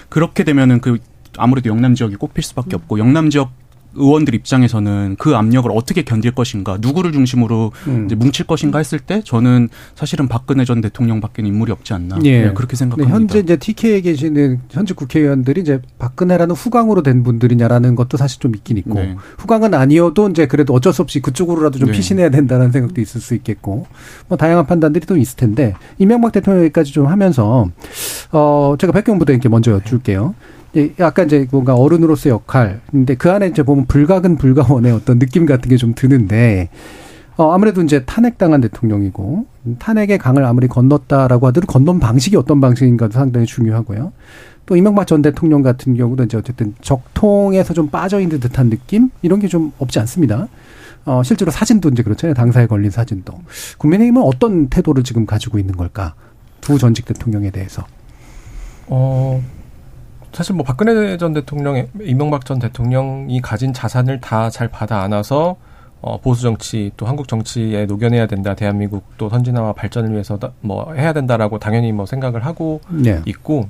그렇게 되면은 그 아무래도 영남 지역이 꼽힐 수밖에 없고 영남 지역 의원들 입장에서는 그 압력을 어떻게 견딜 것인가, 누구를 중심으로 음. 뭉칠 것인가 했을 때 저는 사실은 박근혜 전 대통령밖에 인물이 없지 않나 예. 네, 그렇게 생각합니다. 현재 이제 TK에 계시는 현직 국회의원들이 이제 박근혜라는 후광으로 된 분들이냐라는 것도 사실 좀 있긴 있고 네. 후광은 아니어도 이제 그래도 어쩔 수 없이 그쪽으로라도 좀 네. 피신해야 된다는 생각도 있을 수 있겠고 뭐 다양한 판단들이 또 있을 텐데 이명박 대통령 까지 좀 하면서 어 제가 백경 부대님께 먼저 여쭐게요. 약간 이제 뭔가 어른으로서의 역할. 근데 그 안에 이제 보면 불가근 불가원의 어떤 느낌 같은 게 좀 드는데, 어, 아무래도 이제 탄핵당한 대통령이고, 탄핵의 강을 아무리 건넜다라고 하더라도 건넌 방식이 어떤 방식인가도 상당히 중요하고요. 또 이명박 전 대통령 같은 경우도 이제 어쨌든 적통에서 좀 빠져 있는 듯한 느낌? 이런 게 좀 없지 않습니다. 어, 실제로 사진도 이제 그렇잖아요. 당사에 걸린 사진도. 국민의힘은 어떤 태도를 지금 가지고 있는 걸까? 두 전직 대통령에 대해서. 어, 사실 뭐 박근혜 전 대통령, 이명박 전 대통령이 가진 자산을 다 잘 받아 안아서 어, 보수 정치 또 한국 정치에 녹여내야 된다. 대한민국 또 선진화와 발전을 위해서 뭐 해야 된다라고 당연히 뭐 생각을 하고 네. 있고,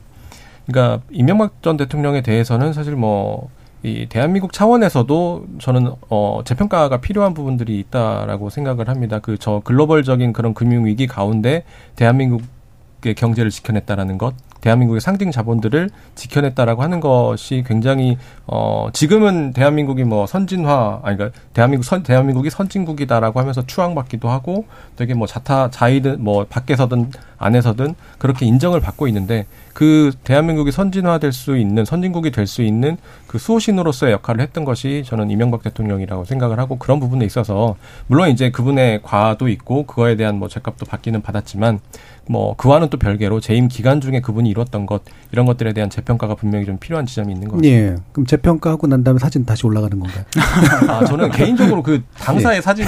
그러니까 이명박 전 대통령에 대해서는 사실 뭐 이 대한민국 차원에서도 저는 어 재평가가 필요한 부분들이 있다라고 생각을 합니다. 그 저 글로벌적인 그런 금융 위기 가운데 대한민국의 경제를 지켜냈다라는 것, 대한민국의 상징 자본들을 지켜냈다라고 하는 것이 굉장히 어 지금은 대한민국이 뭐 선진화 아니 그러니까 대한민국 선 대한민국이 선진국이다라고 하면서 추앙받기도 하고 되게 뭐 자타 자이든 뭐 밖에서든 안에서든 그렇게 인정을 받고 있는데 그 대한민국이 선진화될 수 있는 선진국이 될 수 있는 그 수호신으로서의 역할을 했던 것이 저는 이명박 대통령이라고 생각을 하고 그런 부분에 있어서 물론 이제 그분의 과도 있고 그거에 대한 뭐 죄값도 받기는 받았지만 뭐 그와는 또 별개로 재임 기간 중에 그분이 이뤘던 것 이런 것들에 대한 재평가가 분명히 좀 필요한 지점이 있는 것 같습니다. 예. 그럼 재평가하고 난 다음에 사진 다시 올라가는 건가요? 아, 저는 개인적으로 그 당사의 예. 사진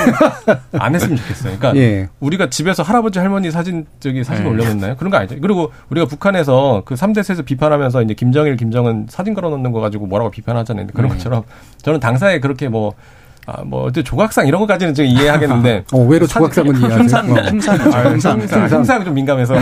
안 했으면 좋겠어요. 그러니까 예. 우리가 집에서 할아버지 할머니 사진 저기 사진 예. 올려놓나요? 그런 거 아니죠. 그리고 우리가 북한에서 그 3대 세에서 비판하면서 이제 김정일, 김정은 사진 걸어놓는 거 가지고 뭐라고 비판하잖아요. 그런 음. 것처럼 저는 당사에 그렇게 뭐 아, 뭐, 어때 조각상 이런 것까지는 좀 이해하겠는데. 어, 왜로 조각상은? 흉상, 흉상, 흉상, 흉상, 흉상 좀 민감해서.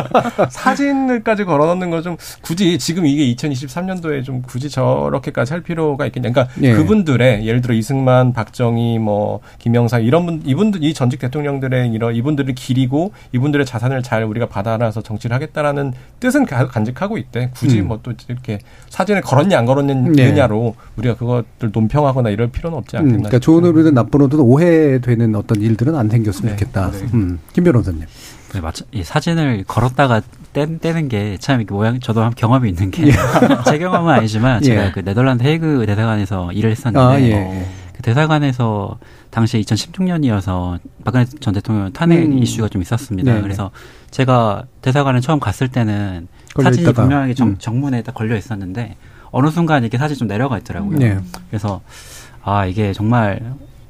사진을까지 걸어 놓는 거 좀 굳이 지금 이게 2023년도에 좀 굳이 저렇게까지 할 필요가 있겠냐. 그러니까 예. 그분들의 예를 들어 이승만, 박정희, 뭐, 김영사 이런 분, 이분들, 이 전직 대통령들의 이런 이분들을 기리고 이분들의 자산을 잘 우리가 받아놔서 정치를 하겠다라는 뜻은 간직하고 있대. 굳이 음. 뭐또 이렇게 사진을 걸었냐 안 걸었느냐로 네. 우리가 그것들 논평하거나 이럴 필요는 없지 않겠나. 음. 그러니까 좋은 의도든 나쁜 의도든 오해되는 어떤 일들은 안 생겼으면 네. 좋겠다. 네. 음. 김 변호사님. 네, 맞죠. 이 사진을 걸었다가 떼, 떼는 게 참 이렇게 모양, 저도 한 경험이 있는 게, 예. 제 경험은 아니지만, 제가 예. 그 네덜란드 헤이그 대사관에서 일을 했었는데, 아, 예. 그 대사관에서 당시 2016년이어서 박근혜 전 대통령 탄핵 음. 이슈가 좀 있었습니다. 네네. 그래서 제가 대사관에 처음 갔을 때는 사진이 있다가. 분명하게 정, 음. 정문에 딱 걸려 있었는데, 어느 순간 이렇게 사진 좀 내려가 있더라고요. 네. 그래서 아 이게 정말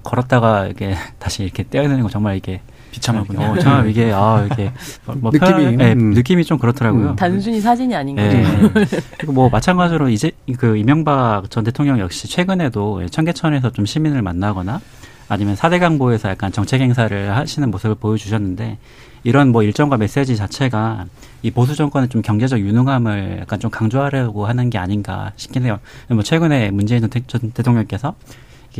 걸었다가 이게 다시 이렇게 떼어내는 거 정말 이게 비참하군요. 어, 참 이게 아 이게 뭐 느낌이 네, 음. 느낌이 좀 그렇더라고요. 음. 단순히 사진이 아닌 거죠. 네. 그리고 뭐 마찬가지로 이제 그 이명박 전 대통령 역시 최근에도 청계천에서 좀 시민을 만나거나 아니면 사대 강보에서 약간 정책 행사를 하시는 모습을 보여주셨는데 이런 뭐 일정과 메시지 자체가 이 보수 정권의 좀 경제적 유능함을 약간 좀 강조하려고 하는 게 아닌가 싶긴 해요. 뭐 최근에 문재인 전 대통령께서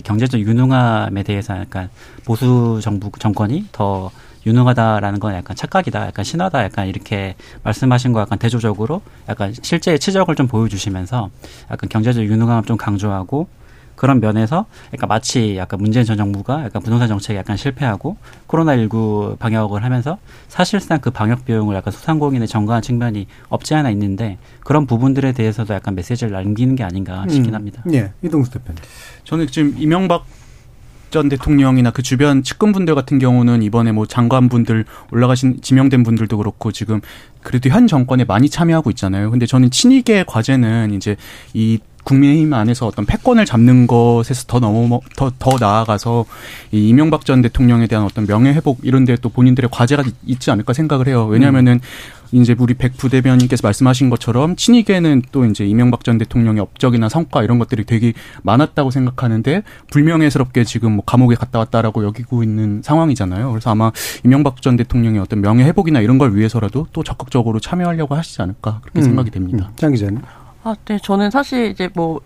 경제적 유능함에 대해서 약간 보수 정부 정권이 더 유능하다라는 건 약간 착각이다, 약간 신화다, 약간 이렇게 말씀하신 거 약간 대조적으로 약간 실제 치적을 좀 보여주시면서 약간 경제적 유능함을 좀 강조하고 그런 면에서 그러니까 마치 약간 문재인 전 정부가 약간 부동산 정책에 약간 실패하고 코로나19 방역을 하면서 사실상 그 방역 비용을 약간 소상공인에 전가한 측면이 없지 않아 있는데 그런 부분들에 대해서도 약간 메시지를 남기는 게 아닌가 싶긴 음. 합니다. 예, 이동수 대표님. 저는 지금 이명박 전 대통령이나 그 주변 측근분들 같은 경우는 이번에 뭐 장관분들 올라가신 지명된 분들도 그렇고 지금 그래도 현 정권에 많이 참여하고 있잖아요. 근데 저는 친이계 과제는 이제 이 국민의힘 안에서 어떤 패권을 잡는 것에서 더 넘어 더, 더 나아가서 이 이명박 전 대통령에 대한 어떤 명예 회복 이런 데 또 본인들의 과제가 있지 않을까 생각을 해요. 왜냐하면은 이제 우리 백 부대변인께서 말씀하신 것처럼 친이계는 또 이제 이명박 전 대통령의 업적이나 성과 이런 것들이 되게 많았다고 생각하는데 불명예스럽게 지금 뭐 감옥에 갔다 왔다라고 여기고 있는 상황이잖아요. 그래서 아마 이명박 전 대통령의 어떤 명예 회복이나 이런 걸 위해서라도 또 적극적으로 참여하려고 하시지 않을까 그렇게 음. 생각이 됩니다. 음. 장 기자님. 아, 네. 저는 사실 이제 뭐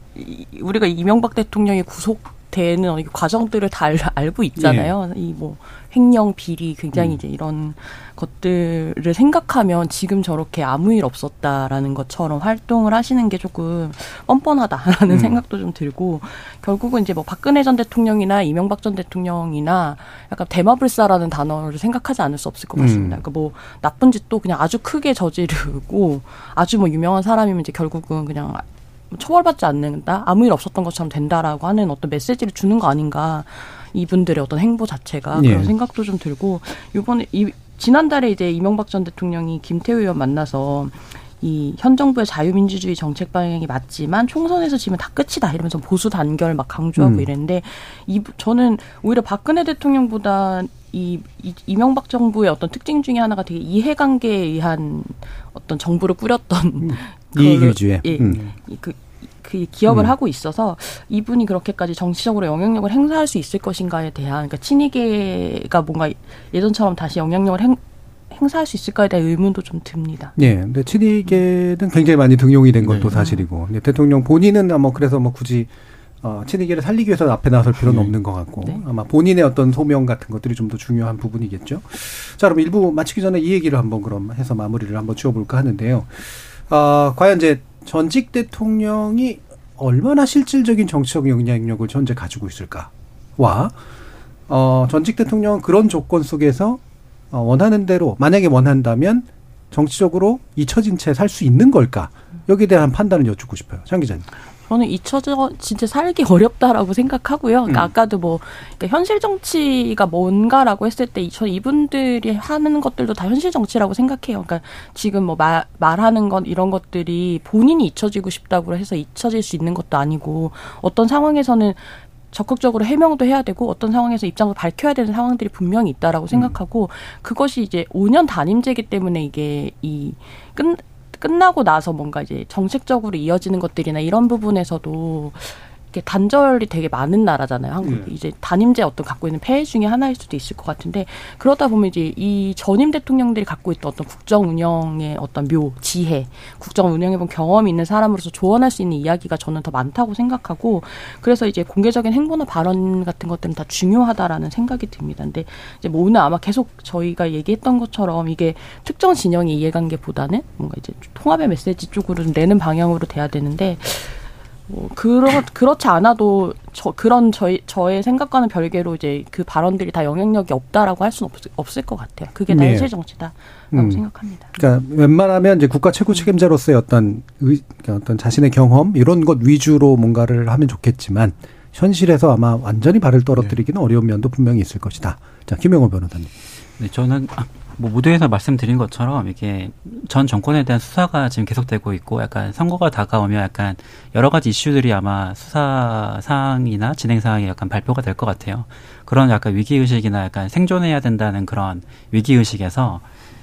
우리가 이명박 대통령이 구속 되는 과정들을 다 알, 고 있잖아요. 예. 이뭐 횡령 비리 굉장히 음. 이제 이런 것들을 생각하면 지금 저렇게 아무 일 없었다라는 것처럼 활동을 하시는 게 조금 뻔뻔하다라는 음. 생각도 좀 들고 결국은 이제 뭐 박근혜 전 대통령이나 이명박 전 대통령이나 약간 대마불사라는 단어를 생각하지 않을 수 없을 것 같습니다. 음. 그러니까 뭐 나쁜 짓도 그냥 아주 크게 저지르고 아주 뭐 유명한 사람이면 이제 결국은 그냥 처벌받지 않는다 아무 일 없었던 것처럼 된다라고 하는 어떤 메시지를 주는 거 아닌가 이분들의 어떤 행보 자체가 예. 그런 생각도 좀 들고 이번에 이 지난달에 이제 이명박 전 대통령이 김태우 의원 만나서 이현 정부의 자유민주주의 정책 방향이 맞지만 총선에서 지면 다 끝이다 이러면서 보수 단결 막 강조하고 음. 이랬는데 이 저는 오히려 박근혜 대통령보다 이, 이 이명박 정부의 어떤 특징 중에 하나가 되게 이해관계에 의한 어떤 정부를 꾸렸던 음. 이익주의 예, 음. 그, 그 기억을 음. 하고 있어서 이분이 그렇게까지 정치적으로 영향력을 행사할 수 있을 것인가에 대한 그러니까 친이계가 뭔가 예전처럼 다시 영향력을 행, 행사할 수 있을까에 대한 의문도 좀 듭니다. 예. 근데 친이계는 굉장히 많이 등용이 된 것도 네. 사실이고, 대통령 본인은 아마 그래서 뭐 굳이 어, 친이계를 살리기 위해서 앞에 나설 필요는 네. 없는 것 같고 네. 아마 본인의 어떤 소명 같은 것들이 좀 더 중요한 부분이겠죠. 자, 그럼 일부 마치기 전에 이 얘기를 한번 그럼 해서 마무리를 한번 지어볼까 하는데요. 어, 과연 이제 전직 대통령이 얼마나 실질적인 정치적 영향력을 현재 가지고 있을까와 어, 전직 대통령은 그런 조건 속에서 어, 원하는 대로 만약에 원한다면 정치적으로 잊혀진 채 살 수 있는 걸까? 여기에 대한 판단을 여쭙고 싶어요. 장 기자님. 저는 잊혀져 진짜 살기 어렵다라고 생각하고요. 그러니까 음. 아까도 뭐 그러니까 현실 정치가 뭔가라고 했을 때 저는 이분들이 하는 것들도 다 현실 정치라고 생각해요. 그러니까 지금 뭐 말, 말하는 것 이런 것들이 본인이 잊혀지고 싶다고 해서 잊혀질 수 있는 것도 아니고 어떤 상황에서는 적극적으로 해명도 해야 되고 어떤 상황에서 입장을 밝혀야 되는 상황들이 분명히 있다라고 음. 생각하고 그것이 이제 5년 단임제기 때문에 이게 이 끝 끝나고 나서 뭔가 이제 정책적으로 이어지는 것들이나 이런 부분에서도 단절이 되게 많은 나라잖아요. 한국이 네. 이제 단임제 어떤 갖고 있는 폐해 중에 하나일 수도 있을 것 같은데 그러다 보면 이제 이 전임 대통령들이 갖고 있던 어떤 국정 운영의 어떤 묘 지혜, 국정 운영해 본 경험이 있는 사람으로서 조언할 수 있는 이야기가 저는 더 많다고 생각하고 그래서 이제 공개적인 행보나 발언 같은 것들은 다 중요하다라는 생각이 듭니다. 근데 이제 뭐 오늘 아마 계속 저희가 얘기했던 것처럼 이게 특정 진영의 이해관계보다는 뭔가 이제 통합의 메시지 쪽으로 내는 방향으로 돼야 되는데. 뭐 그렇 그렇지 않아도 저 그런 저희 저의 생각과는 별개로 이제 그 발언들이 다 영향력이 없다라고 할 수는 없, 없을 것 같아요. 그게 다 네. 현실 정치다라고 음. 생각합니다. 그러니까 웬만하면 이제 국가 최고 책임자로서의 어떤 의, 그러니까 어떤 자신의 경험 이런 것 위주로 뭔가를 하면 좋겠지만 현실에서 아마 완전히 발을 떨어뜨리기는 네. 어려운 면도 분명히 있을 것이다. 자 김영호 변호사님. 네, 저는 뭐 무대에서 말씀드린 것처럼 이게 전 정권에 대한 수사가 지금 계속되고 있고 약간 선거가 다가오면 약간 여러 가지 이슈들이 아마 수사 사항이나 진행 사항이 약간 발표가 될 것 같아요. 그런 약간 위기 의식이나 약간 생존해야 된다는 그런 위기 의식에서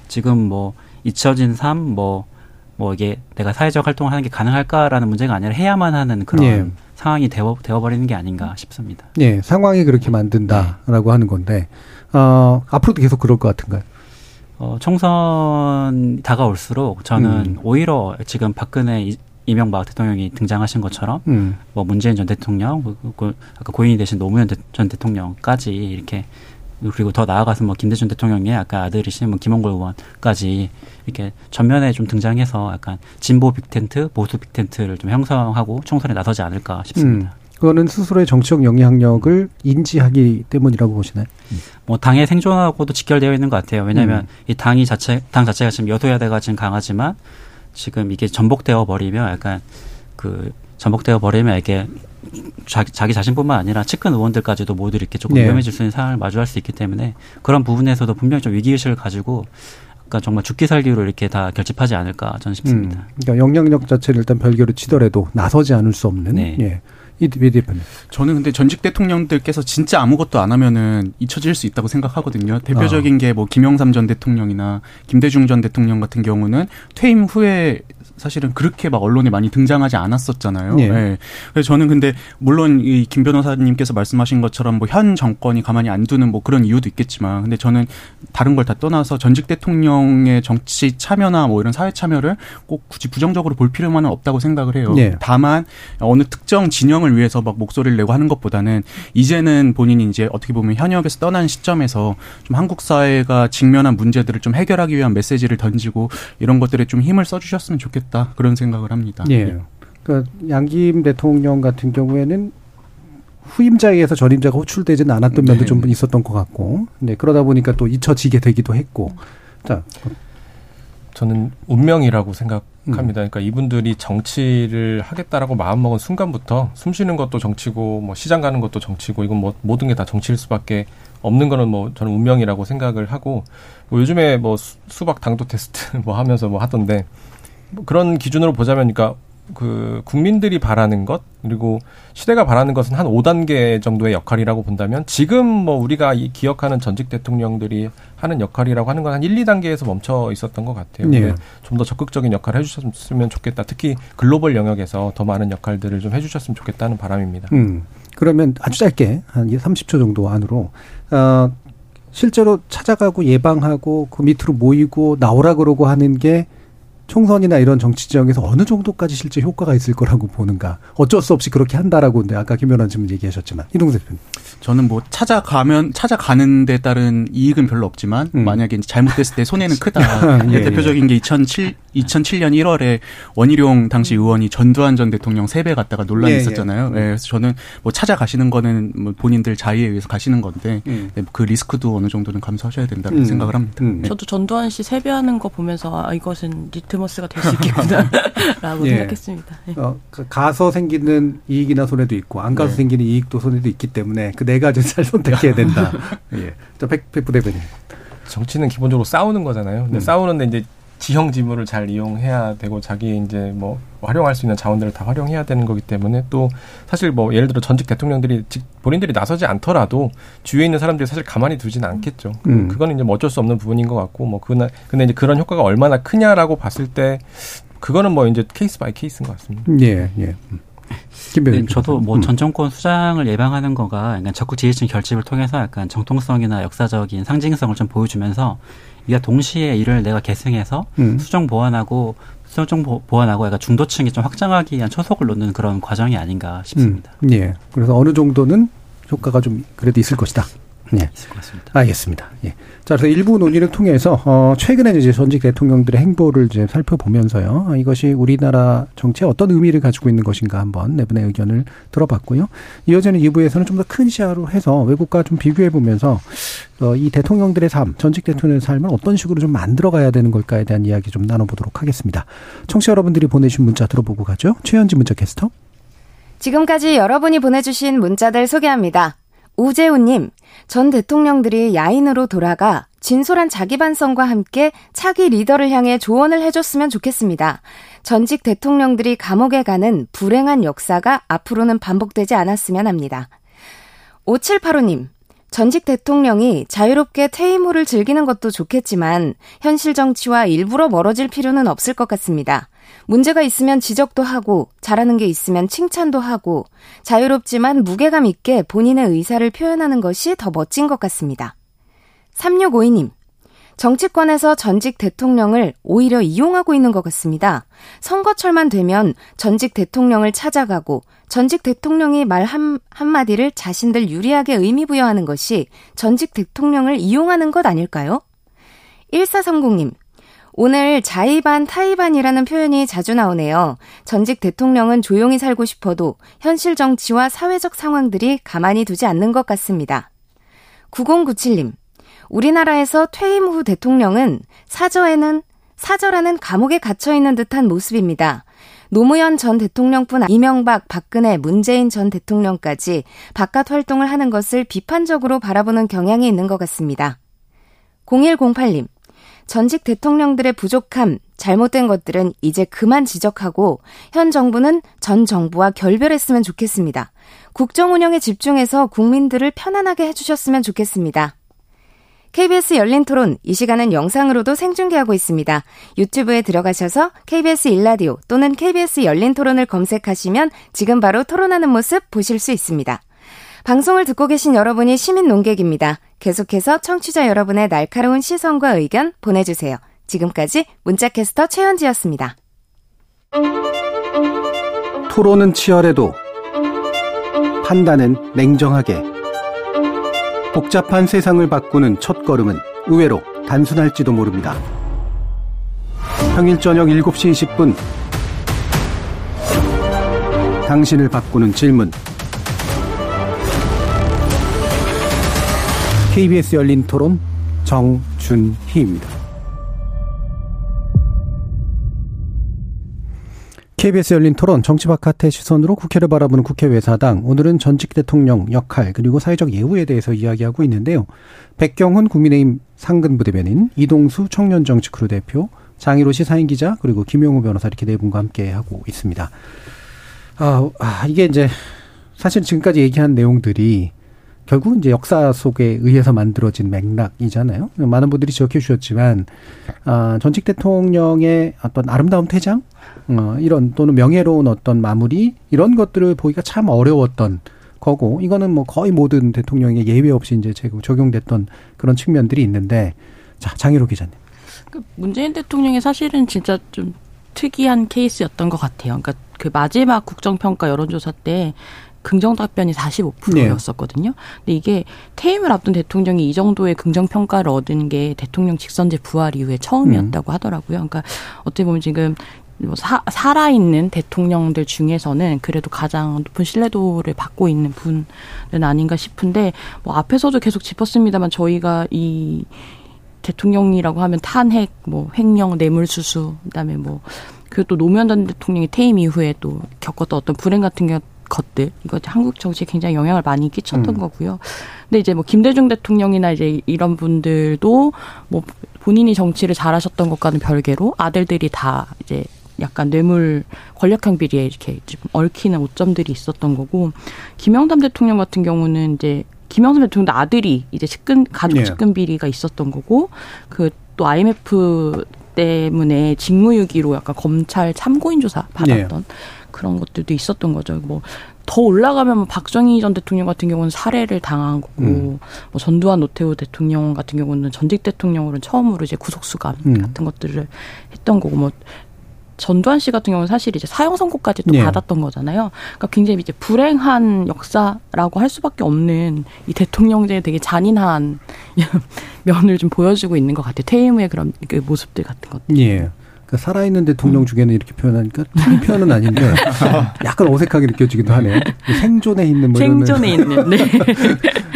지금 뭐 잊혀진 삶, 뭐뭐 뭐 이게 내가 사회적 활동을 하는 게 가능할까라는 문제가 아니라 해야만 하는 그런 예. 상황이 되어, 되어버리는 게 아닌가 싶습니다. 예, 상황이 그렇게 만든다라고 하는 건데, 어, 앞으로도 계속 그럴 것 같은가요? 어, 총선 다가올수록 저는 음. 오히려 지금 박근혜 이명박 대통령이 등장하신 것처럼 음. 뭐 문재인 전 대통령, 그, 그, 아까 고인이 되신 노무현 전 대통령까지 이렇게 그리고 더 나아가서 뭐 김대중 대통령의 아까 아들이신 뭐 김원걸 의원까지 이렇게 전면에 좀 등장해서 약간 진보 빅텐트, 보수 빅텐트를 좀 형성하고 총선에 나서지 않을까 싶습니다. 음. 그거는 스스로의 정치적 영향력을 인지하기 때문이라고 보시나요? 뭐 당의 생존하고도 직결되어 있는 것 같아요. 왜냐하면 음. 이 당이 자체 당 자체가 지금 여도야대가 지금 강하지만 지금 이게 전복되어 버리면 약간 그 전복되어 버리면 이게 자기, 자기 자신뿐만 아니라 측근 의원들까지도 모두 이렇게 조금 네. 위험해질 수 있는 상황을 마주할 수 있기 때문에 그런 부분에서도 분명히 좀 위기의식을 가지고 그러니까 정말 죽기 살기로 이렇게 다 결집하지 않을까 저는 싶습니다. 음, 그러니까 영향력 자체를 일단 별개로 치더라도 나서지 않을 수 없는 네. 예. 이 대표님. 저는 근데 전직 대통령들께서 진짜 아무것도 안 하면은 잊혀질 수 있다고 생각하거든요. 대표적인 어. 게뭐 김영삼 전 대통령이나 김대중 전 대통령 같은 경우는 퇴임 후에 사실은 그렇게 막 언론에 많이 등장하지 않았었잖아요. 네. 네. 그래서 저는 근데 물론 이 김 변호사님께서 말씀하신 것처럼 뭐 현 정권이 가만히 안 두는 뭐 그런 이유도 있겠지만 근데 저는 다른 걸 다 떠나서 전직 대통령의 정치 참여나 뭐 이런 사회 참여를 꼭 굳이 부정적으로 볼 필요만은 없다고 생각을 해요. 네. 다만 어느 특정 진영을 위해서 막 목소리를 내고 하는 것보다는 이제는 본인이 이제 어떻게 보면 현역에서 떠난 시점에서 좀 한국 사회가 직면한 문제들을 좀 해결하기 위한 메시지를 던지고 이런 것들에 좀 힘을 써주셨으면 좋겠다. 좋겠다 그런 생각을 합니다. 예. 네. 그러니까 양김 대통령 같은 경우에는 후임자에 의해서 전임자가 호출되지는 않았던 면도 네. 좀 있었던 것 같고, 네 그러다 보니까 또 잊혀지게 되기도 했고, 자 저는 운명이라고 생각합니다. 음. 그러니까 이분들이 정치를 하겠다라고 마음먹은 순간부터 숨 쉬는 것도 정치고 뭐 시장 가는 것도 정치고 이건 뭐 모든 게 다 정치일 수밖에 없는 거는 뭐 저는 운명이라고 생각을 하고 뭐 요즘에 뭐 수박 당도 테스트 뭐 하면서 뭐 하던데 뭐 그런 기준으로 보자면 그러니까 그 국민들이 바라는 것 그리고 시대가 바라는 것은 한 5단계 정도의 역할이라고 본다면 지금 뭐 우리가 기억하는 전직 대통령들이 하는 역할이라고 하는 건 한 1, 2단계에서 멈춰 있었던 것 같아요. 네. 좀더 적극적인 역할을 해주셨으면 좋겠다. 특히 글로벌 영역에서 더 많은 역할들을 좀 해주셨으면 좋겠다는 바람입니다. 음. 그러면 아주 짧게 한 30초 정도 안으로 어, 실제로 찾아가고 예방하고 그 밑으로 모이고 나오라 그러고 하는 게 총선이나 이런 정치 지역에서 어느 정도까지 실제 효과가 있을 거라고 보는가. 어쩔 수 없이 그렇게 한다라고 근데 아까 김현환 지금 얘기하셨지만 이동재 대표님. 저는 뭐 찾아가면 찾아가는 데 따른 이익은 별로 없지만 음. 만약에 잘못됐을 때 손해는 크다. 예, 예, 대표적인 게 2007, 2007년 1월에 원희룡 당시 음. 의원이 전두환 전 대통령 세배 갔다가 논란이 예, 예. 있었잖아요. 예. 그래서 저는 뭐 찾아가시는 거는 뭐 본인들 자의에 의해서 가시는 건데 음. 네, 그 리스크도 어느 정도는 감수하셔야 된다고 음. 생각을 합니다. 음. 네. 저도 전두환 씨 세배하는 거 보면서 아 이것은 리트머스가 될 수 있겠구나라고 예. 생각했습니다. 예. 어, 그 가서 생기는 이익이나 손해도 있고 안 가서 네. 생기는 이익도 손해도 있기 때문에 그 네 가지 잘 선택해야 된다. 예. 자, 백, 백부 대표님. 정치는 기본적으로 싸우는 거잖아요. 근데 음. 싸우는데 이제 지형 지물을 잘 이용해야 되고 자기 이제 뭐 활용할 수 있는 자원들을 다 활용해야 되는 거기 때문에 또 사실 뭐 예를 들어 전직 대통령들이 본인들이 나서지 않더라도 주위에 있는 사람들이 사실 가만히 두지는 않겠죠. 음. 그거는 이제 뭐 어쩔 수 없는 부분인 것 같고 뭐 그나 근데 이제 그런 효과가 얼마나 크냐라고 봤을 때 그거는 뭐 이제 case by case인 것 같습니다. 예, 예. 네, 저도 뭐전 음. 정권 수장을 예방하는 거가 약간 적극 지지층 결집을 통해서 약간 정통성이나 역사적인 상징성을 좀 보여주면서 이가 동시에 이를 내가 계승해서 음. 수정 보완하고 수정 보완하고 약간 중도층이 좀 확장하기 위한 초석을 놓는 그런 과정이 아닌가 싶습니다. 음. 예. 그래서 어느 정도는 효과가 좀 그래도 있을 것이다. 네. 있을 것 같습니다. 알겠습니다. 예. 자, 그래서 일부 논의를 통해서 어 최근에 이제 전직 대통령들의 행보를 이제 살펴보면서요. 어, 이것이 우리나라 정치에 어떤 의미를 가지고 있는 것인가 한번 네 분의 의견을 들어봤고요. 이어지는 2부에서는 좀 더 큰 시야로 해서 외국과 좀 비교해 보면서 어, 이 대통령들의 삶, 전직 대통령의 삶을 어떤 식으로 좀 만들어 가야 되는 걸까에 대한 이야기 좀 나눠 보도록 하겠습니다. 청취자 여러분들이 보내주신 문자 들어보고 가죠. 최현지 문자 캐스터. 지금까지 여러분이 보내주신 문자들 소개합니다. 우재훈님, 전 대통령들이 야인으로 돌아가 진솔한 자기 반성과 함께 차기 리더를 향해 조언을 해줬으면 좋겠습니다. 전직 대통령들이 감옥에 가는 불행한 역사가 앞으로는 반복되지 않았으면 합니다. 5785님, 전직 대통령이 자유롭게 퇴임 후를 즐기는 것도 좋겠지만 현실 정치와 일부러 멀어질 필요는 없을 것 같습니다. 문제가 있으면 지적도 하고 잘하는 게 있으면 칭찬도 하고 자유롭지만 무게감 있게 본인의 의사를 표현하는 것이 더 멋진 것 같습니다. 3652님. 정치권에서 전직 대통령을 오히려 이용하고 있는 것 같습니다. 선거철만 되면 전직 대통령을 찾아가고 전직 대통령이 말 한, 한마디를 자신들 유리하게 의미부여하는 것이 전직 대통령을 이용하는 것 아닐까요? 1430님, 오늘 자의반 타의반이라는 표현이 자주 나오네요. 전직 대통령은 조용히 살고 싶어도 현실 정치와 사회적 상황들이 가만히 두지 않는 것 같습니다. 9097님, 우리나라에서 퇴임 후 대통령은 사저에는 사저라는 감옥에 갇혀 있는 듯한 모습입니다. 노무현 전 대통령뿐 이명박, 박근혜, 문재인 전 대통령까지 바깥 활동을 하는 것을 비판적으로 바라보는 경향이 있는 것 같습니다. 0108님, 전직 대통령들의 부족함, 잘못된 것들은 이제 그만 지적하고 현 정부는 전 정부와 결별했으면 좋겠습니다. 국정 운영에 집중해서 국민들을 편안하게 해주셨으면 좋겠습니다. KBS 열린 토론 이 시간은 영상으로도 생중계하고 있습니다. 유튜브에 들어가셔서 KBS 일라디오 또는 KBS 열린 토론을 검색하시면 지금 바로 토론하는 모습 보실 수 있습니다. 방송을 듣고 계신 여러분이 시민 농객입니다. 계속해서 청취자 여러분의 날카로운 시선과 의견 보내주세요. 지금까지 문자캐스터 최현지였습니다. 토론은 치열해도 판단은 냉정하게 복잡한 세상을 바꾸는 첫 걸음은 의외로 단순할지도 모릅니다. 평일 저녁 7시 20분 당신을 바꾸는 질문 KBS 열린 토론 정준희입니다. KBS 열린 토론 정치 바깥의 시선으로 국회를 바라보는 국회 외사당 오늘은 전직 대통령 역할 그리고 사회적 예우에 대해서 이야기하고 있는데요. 백경훈 국민의힘 상근 부대변인 이동수 청년정치크루 대표 장희로 시 사인 기자 그리고 김용우 변호사 이렇게 네 분과 함께 하고 있습니다. 아, 아 이게 이제 사실 지금까지 얘기한 내용들이 결국 이제 역사 속에 의해서 만들어진 맥락이잖아요. 많은 분들이 지적해 주셨지만 아, 전직 대통령의 어떤 아름다운 퇴장, 어, 이런 또는 명예로운 어떤 마무리 이런 것들을 보기가 참 어려웠던 거고 이거는 뭐 거의 모든 대통령의 예외 없이 이제 적용됐던 그런 측면들이 있는데 자 장희로 기자님. 그 문재인 대통령이 사실은 진짜 좀 특이한 케이스였던 것 같아요. 그러니까 그 마지막 국정평가 여론조사 때 긍정 답변이 45%였었거든요. 네. 근데 이게 퇴임을 앞둔 대통령이 이 정도의 긍정 평가를 얻은 게 대통령 직선제 부활 이후에 처음이었다고 음. 하더라고요. 그러니까 어떻게 보면 지금 뭐 사, 살아있는 대통령들 중에서는 그래도 가장 높은 신뢰도를 받고 있는 분은 아닌가 싶은데 뭐 앞에서도 계속 짚었습니다만 저희가 이 대통령이라고 하면 탄핵, 뭐 횡령, 뇌물수수, 그다음에 뭐 그리고 또 노무현 전 대통령이 퇴임 이후에 또 겪었던 어떤 불행 같은 게 것들 이거 한국 정치에 굉장히 영향을 많이 끼쳤던 음. 거고요. 근데 이제 뭐 김대중 대통령이나 이제 이런 분들도 뭐 본인이 정치를 잘하셨던 것과는 별개로 아들들이 다 이제 약간 뇌물 권력형 비리에 이렇게 좀 얽히는 오점들이 있었던 거고 김영삼 대통령 같은 경우는 이제 김영삼 대통령도 아들이 이제 측근 가족 네. 측근 비리가 있었던 거고 그 또 IMF 때문에 직무유기로 약간 검찰 참고인 조사 받았던 네. 그런 것들도 있었던 거죠. 뭐 더 올라가면 뭐 박정희 전 대통령 같은 경우는 살해를 당한 거고, 음. 뭐 전두환 노태우 대통령 같은 경우는 전직 대통령으로 처음으로 이제 구속수감 음. 같은 것들을 했던 거고, 뭐 전두환 씨 같은 경우는 사실 이제 사형 선고까지 또 네. 받았던 거잖아요. 그러니까 굉장히 이제 불행한 역사라고 할 수밖에 없는 이 대통령제의 되게 잔인한 면을 좀 보여주고 있는 것 같아요. 퇴임 후의 그런 그 모습들 같은 것들. 예. 그 살아있는 대통령 음. 중에는 이렇게 표현하니까 틀린 표현은 아닌데 약간 어색하게 느껴지기도 하네요. 생존에 있는 뭐 생존에 있는 네.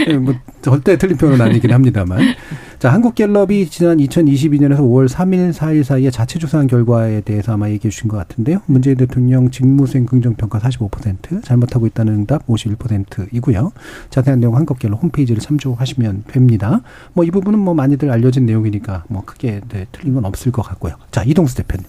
네. 뭐 절대 틀린 표현은 아니긴 합니다만 자, 한국갤럽이 지난 2022년에서 5월 3일, 4일 사이에 자체 조사한 결과에 대해서 아마 얘기해 주신 것 같은데요. 문재인 대통령 직무수행 긍정평가 45%, 잘못하고 있다는 응답 51%이고요. 자세한 내용 한국갤럽 홈페이지를 참조하시면 됩니다. 뭐 이 부분은 뭐 많이들 알려진 내용이니까 뭐 크게 네, 틀린 건 없을 것 같고요. 자, 이동수 대표님.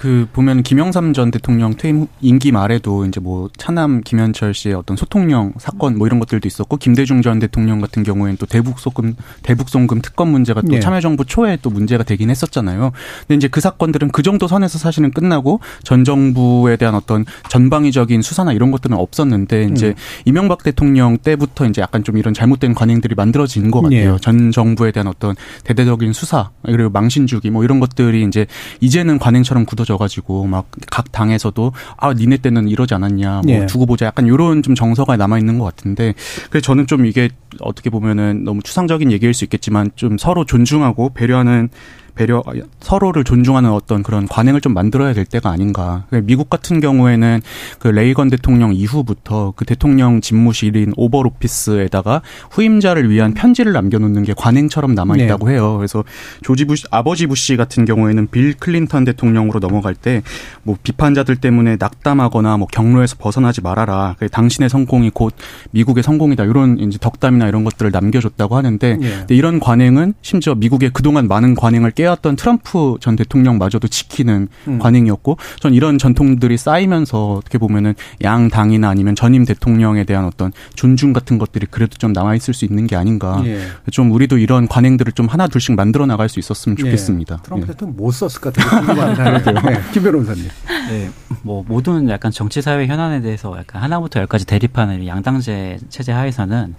그 보면 김영삼 전 대통령 퇴임 임기 말에도 이제 뭐 차남 김현철 씨의 어떤 소통령 사건 뭐 이런 것들도 있었고 김대중 전 대통령 같은 경우에는 또 대북 소금 대북 송금 특검 문제가 또 예. 참여정부 초에 또 문제가 되긴 했었잖아요. 근데 이제 그 사건들은 그 정도 선에서 사실은 끝나고 전 정부에 대한 어떤 전방위적인 수사나 이런 것들은 없었는데 이제 음. 이명박 대통령 때부터 이제 약간 좀 이런 잘못된 관행들이 만들어진 것 같아요. 예. 전 정부에 대한 어떤 대대적인 수사 그리고 망신 주기 뭐 이런 것들이 이제 이제는 관행처럼 굳어져 져가지고 막 각 당에서도 아 니네 때는 이러지 않았냐 뭐 예. 두고 보자 약간 요런 좀 정서가 남아 있는 것 같은데 그래서 저는 좀 이게 어떻게 보면은 너무 추상적인 얘기일 수 있겠지만 좀 서로 존중하고 배려하는 배려 서로를 존중하는 어떤 그런 관행을 좀 만들어야 될 때가 아닌가. 미국 같은 경우에는 그 레이건 대통령 이후부터 그 대통령 집무실인 Oval Office에다가 후임자를 위한 편지를 남겨놓는 게 관행처럼 남아 있다고 네. 해요. 그래서 조지 부시 아버지 부시 같은 경우에는 빌 클린턴 대통령으로 넘어갈 때 뭐 비판자들 때문에 낙담하거나 뭐 경로에서 벗어나지 말아라. 당신의 성공이 곧 미국의 성공이다. 이런 이제 덕담이나 이런 것들을 남겨줬다고 하는데 네. 이런 관행은 심지어 미국의 그동안 많은 관행을 깨 해왔던 트럼프 전 대통령마저도 지키는 음. 관행이었고 전 이런 전통들이 쌓이면서 어떻게 보면은 양 당이나 아니면 전임 대통령에 대한 어떤 존중 같은 것들이 그래도 좀 남아 있을 수 있는 게 아닌가. 예. 좀 우리도 이런 관행들을 좀 하나 둘씩 만들어 나갈 수 있었으면 예. 좋겠습니다. 예. 트럼프 대통령 못 썼을 것 같아요. 네. 김 변호사님. 네. 뭐 모든 약간 정치 사회 현안에 대해서 약간 하나부터 열까지 대립하는 양당제 체제 하에서는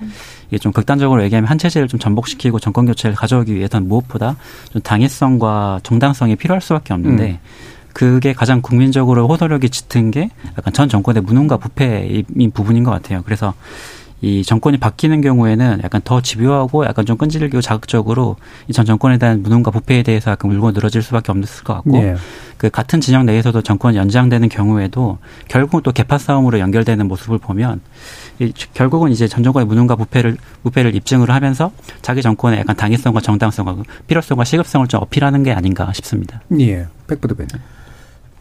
이게 좀 극단적으로 얘기하면 한 체제를 좀 전복시키고 정권 교체를 가져오기 위해서는 무엇보다 좀 당 위성과 정당성이 필요할 수밖에 없는데 음. 그게 가장 국민적으로 호소력이 짙은 게 약간 전 정권의 무능과 부패인 부분인 것 같아요. 그래서 이 정권이 바뀌는 경우에는 약간 더 집요하고 약간 좀 끈질기고 자극적으로 이 전 정권에 대한 무능과 부패에 대해서 약간 물고 늘어질 수밖에 없을 것 같고 네. 그 같은 진영 내에서도 정권이 연장되는 경우에도 결국 또 개파 싸움으로 연결되는 모습을 보면 이 결국은 이제 전 정권의 무능과 부패를 부패를 입증을 하면서 자기 정권의 약간 당위성과 정당성과 필요성과 시급성을 좀 어필하는 게 아닌가 싶습니다. 예. 백부드벤.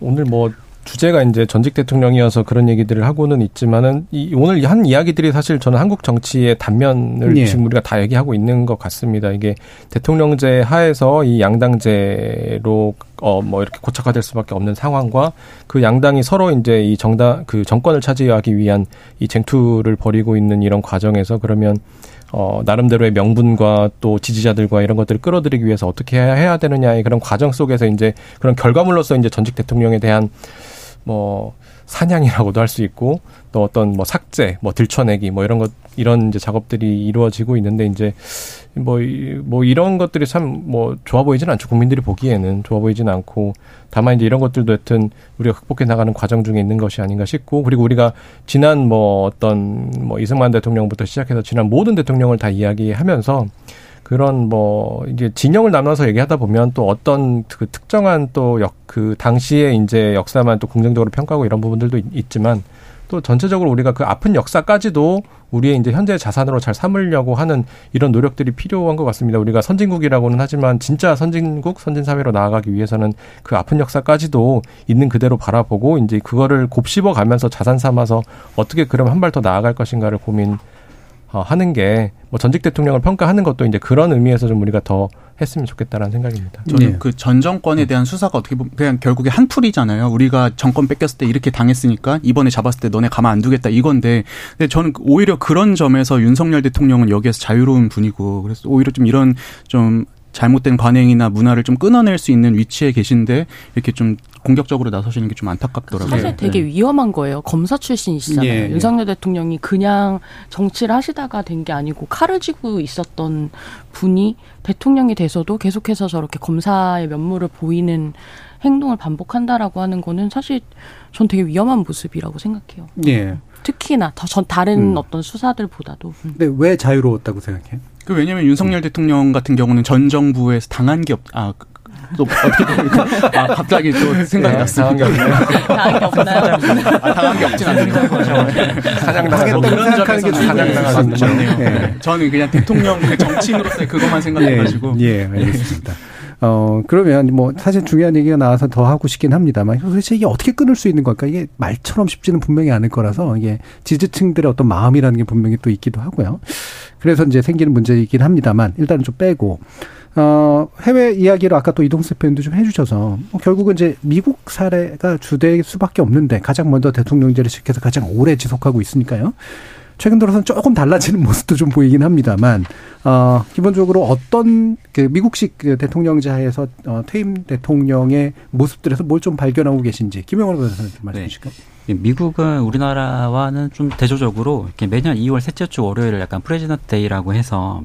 오늘 뭐 주제가 이제 전직 대통령이어서 그런 얘기들을 하고는 있지만은 이 오늘 한 이야기들이 사실 저는 한국 정치의 단면을 예. 지금 우리가 다 얘기하고 있는 것 같습니다. 이게 대통령제 하에서 이 양당제로 어 뭐 이렇게 고착화될 수밖에 없는 상황과 그 양당이 서로 이제 이 정당 그 정권을 차지하기 위한 이 쟁투를 벌이고 있는 이런 과정에서 그러면 어, 나름대로의 명분과 또 지지자들과 이런 것들을 끌어들이기 위해서 어떻게 해야 되느냐의 그런 과정 속에서 이제 그런 결과물로서 이제 전직 대통령에 대한 뭐 사냥이라고도 할 수 있고 또 어떤 뭐 삭제, 뭐 들춰내기 뭐 이런 것 이런 이제 작업들이 이루어지고 있는데 이제 뭐, 뭐 이런 것들이 참 뭐 좋아 보이지는 않죠. 국민들이 보기에는 좋아 보이지는 않고 다만 이제 이런 것들도 하여튼 우리가 극복해 나가는 과정 중에 있는 것이 아닌가 싶고 그리고 우리가 지난 뭐 어떤 뭐 이승만 대통령부터 시작해서 지난 모든 대통령을 다 이야기하면서 그런 뭐 이제 진영을 나눠서 얘기하다 보면 또 어떤 그 특정한 또 역 그 당시에 이제 역사만 또 긍정적으로 평가하고 이런 부분들도 있지만 또 전체적으로 우리가 그 아픈 역사까지도 우리의 이제 현재 자산으로 잘 삼으려고 하는 이런 노력들이 필요한 것 같습니다. 우리가 선진국이라고는 하지만 진짜 선진국, 선진사회로 나아가기 위해서는 그 아픈 역사까지도 있는 그대로 바라보고 이제 그거를 곱씹어 가면서 자산 삼아서 어떻게 그러면 한발 더 나아갈 것인가를 고민 어, 하는 게 뭐 전직 대통령을 평가하는 것도 이제 그런 의미에서 좀 우리가 더 했으면 좋겠다라는 생각입니다. 저는 네. 그전 정권에 대한 수사가 어떻게 보면 그냥 결국에 한 풀이잖아요. 우리가 정권 뺏겼을 때 이렇게 당했으니까 이번에 잡았을 때 너네 가만 안 두겠다 이건데 근데 저는 오히려 그런 점에서 윤석열 대통령은 여기에서 자유로운 분이고 그래서 오히려 좀 이런 좀 잘못된 관행이나 문화를 좀 끊어낼 수 있는 위치에 계신데 이렇게 좀 공격적으로 나서시는 게 좀 안타깝더라고요. 사실 되게 네. 위험한 거예요. 검사 출신이시잖아요. 예, 예. 윤석열 대통령이 그냥 정치를 하시다가 된 게 아니고 칼을 쥐고 있었던 분이 대통령이 돼서도 계속해서 저렇게 검사의 면모를 보이는 행동을 반복한다라고 하는 거는 사실 전 되게 위험한 모습이라고 생각해요. 예. 특히나 더전 다른 음. 어떤 수사들보다도. 근데 왜 자유로웠다고 생각해? 그 왜냐면 윤석열 대통령 같은 경우는 전 정부에서 당한 게 없, 아, 그, 또 어떻게 보니까 아 갑자기 또 생각이 네, 났어요. 당한 게 없나요? 당한 게 없나요? 아, 당한 게 없진 않습니다. 사장 당했다고 생각하는 게 사장 당하는 거네요. 네. 저는 그냥 대통령 그 정치인으로서의 그것만 생각해가지고. 예, 예 알겠습니다. 어, 그러면 뭐 사실 중요한 얘기가 나와서 더 하고 싶긴 합니다만 도대체 이게 어떻게 끊을 수 있는 걸까? 이게 말처럼 쉽지는 분명히 않을 거라서 이게 지지층들의 어떤 마음이라는 게 분명히 또 있기도 하고요. 그래서 이제 생기는 문제이긴 합니다만 일단은 좀 빼고 어, 해외 이야기를 아까 또 이동수 대표님도 좀 해주셔서 뭐 결국은 이제 미국 사례가 주될 수밖에 없는데 가장 먼저 대통령제를 시켜서 가장 오래 지속하고 있으니까요. 최근 들어서는 조금 달라지는 모습도 좀 보이긴 합니다만 어 기본적으로 어떤 그 미국식 그 대통령제 하에서 어 퇴임 대통령의 모습들에서 뭘 좀 발견하고 계신지 김영원 변호사님 좀 말씀해 주실까요? 네. 미국은 우리나라와는 좀 대조적으로 이렇게 매년 2월 셋째 주 월요일을 약간 President Day라고 해서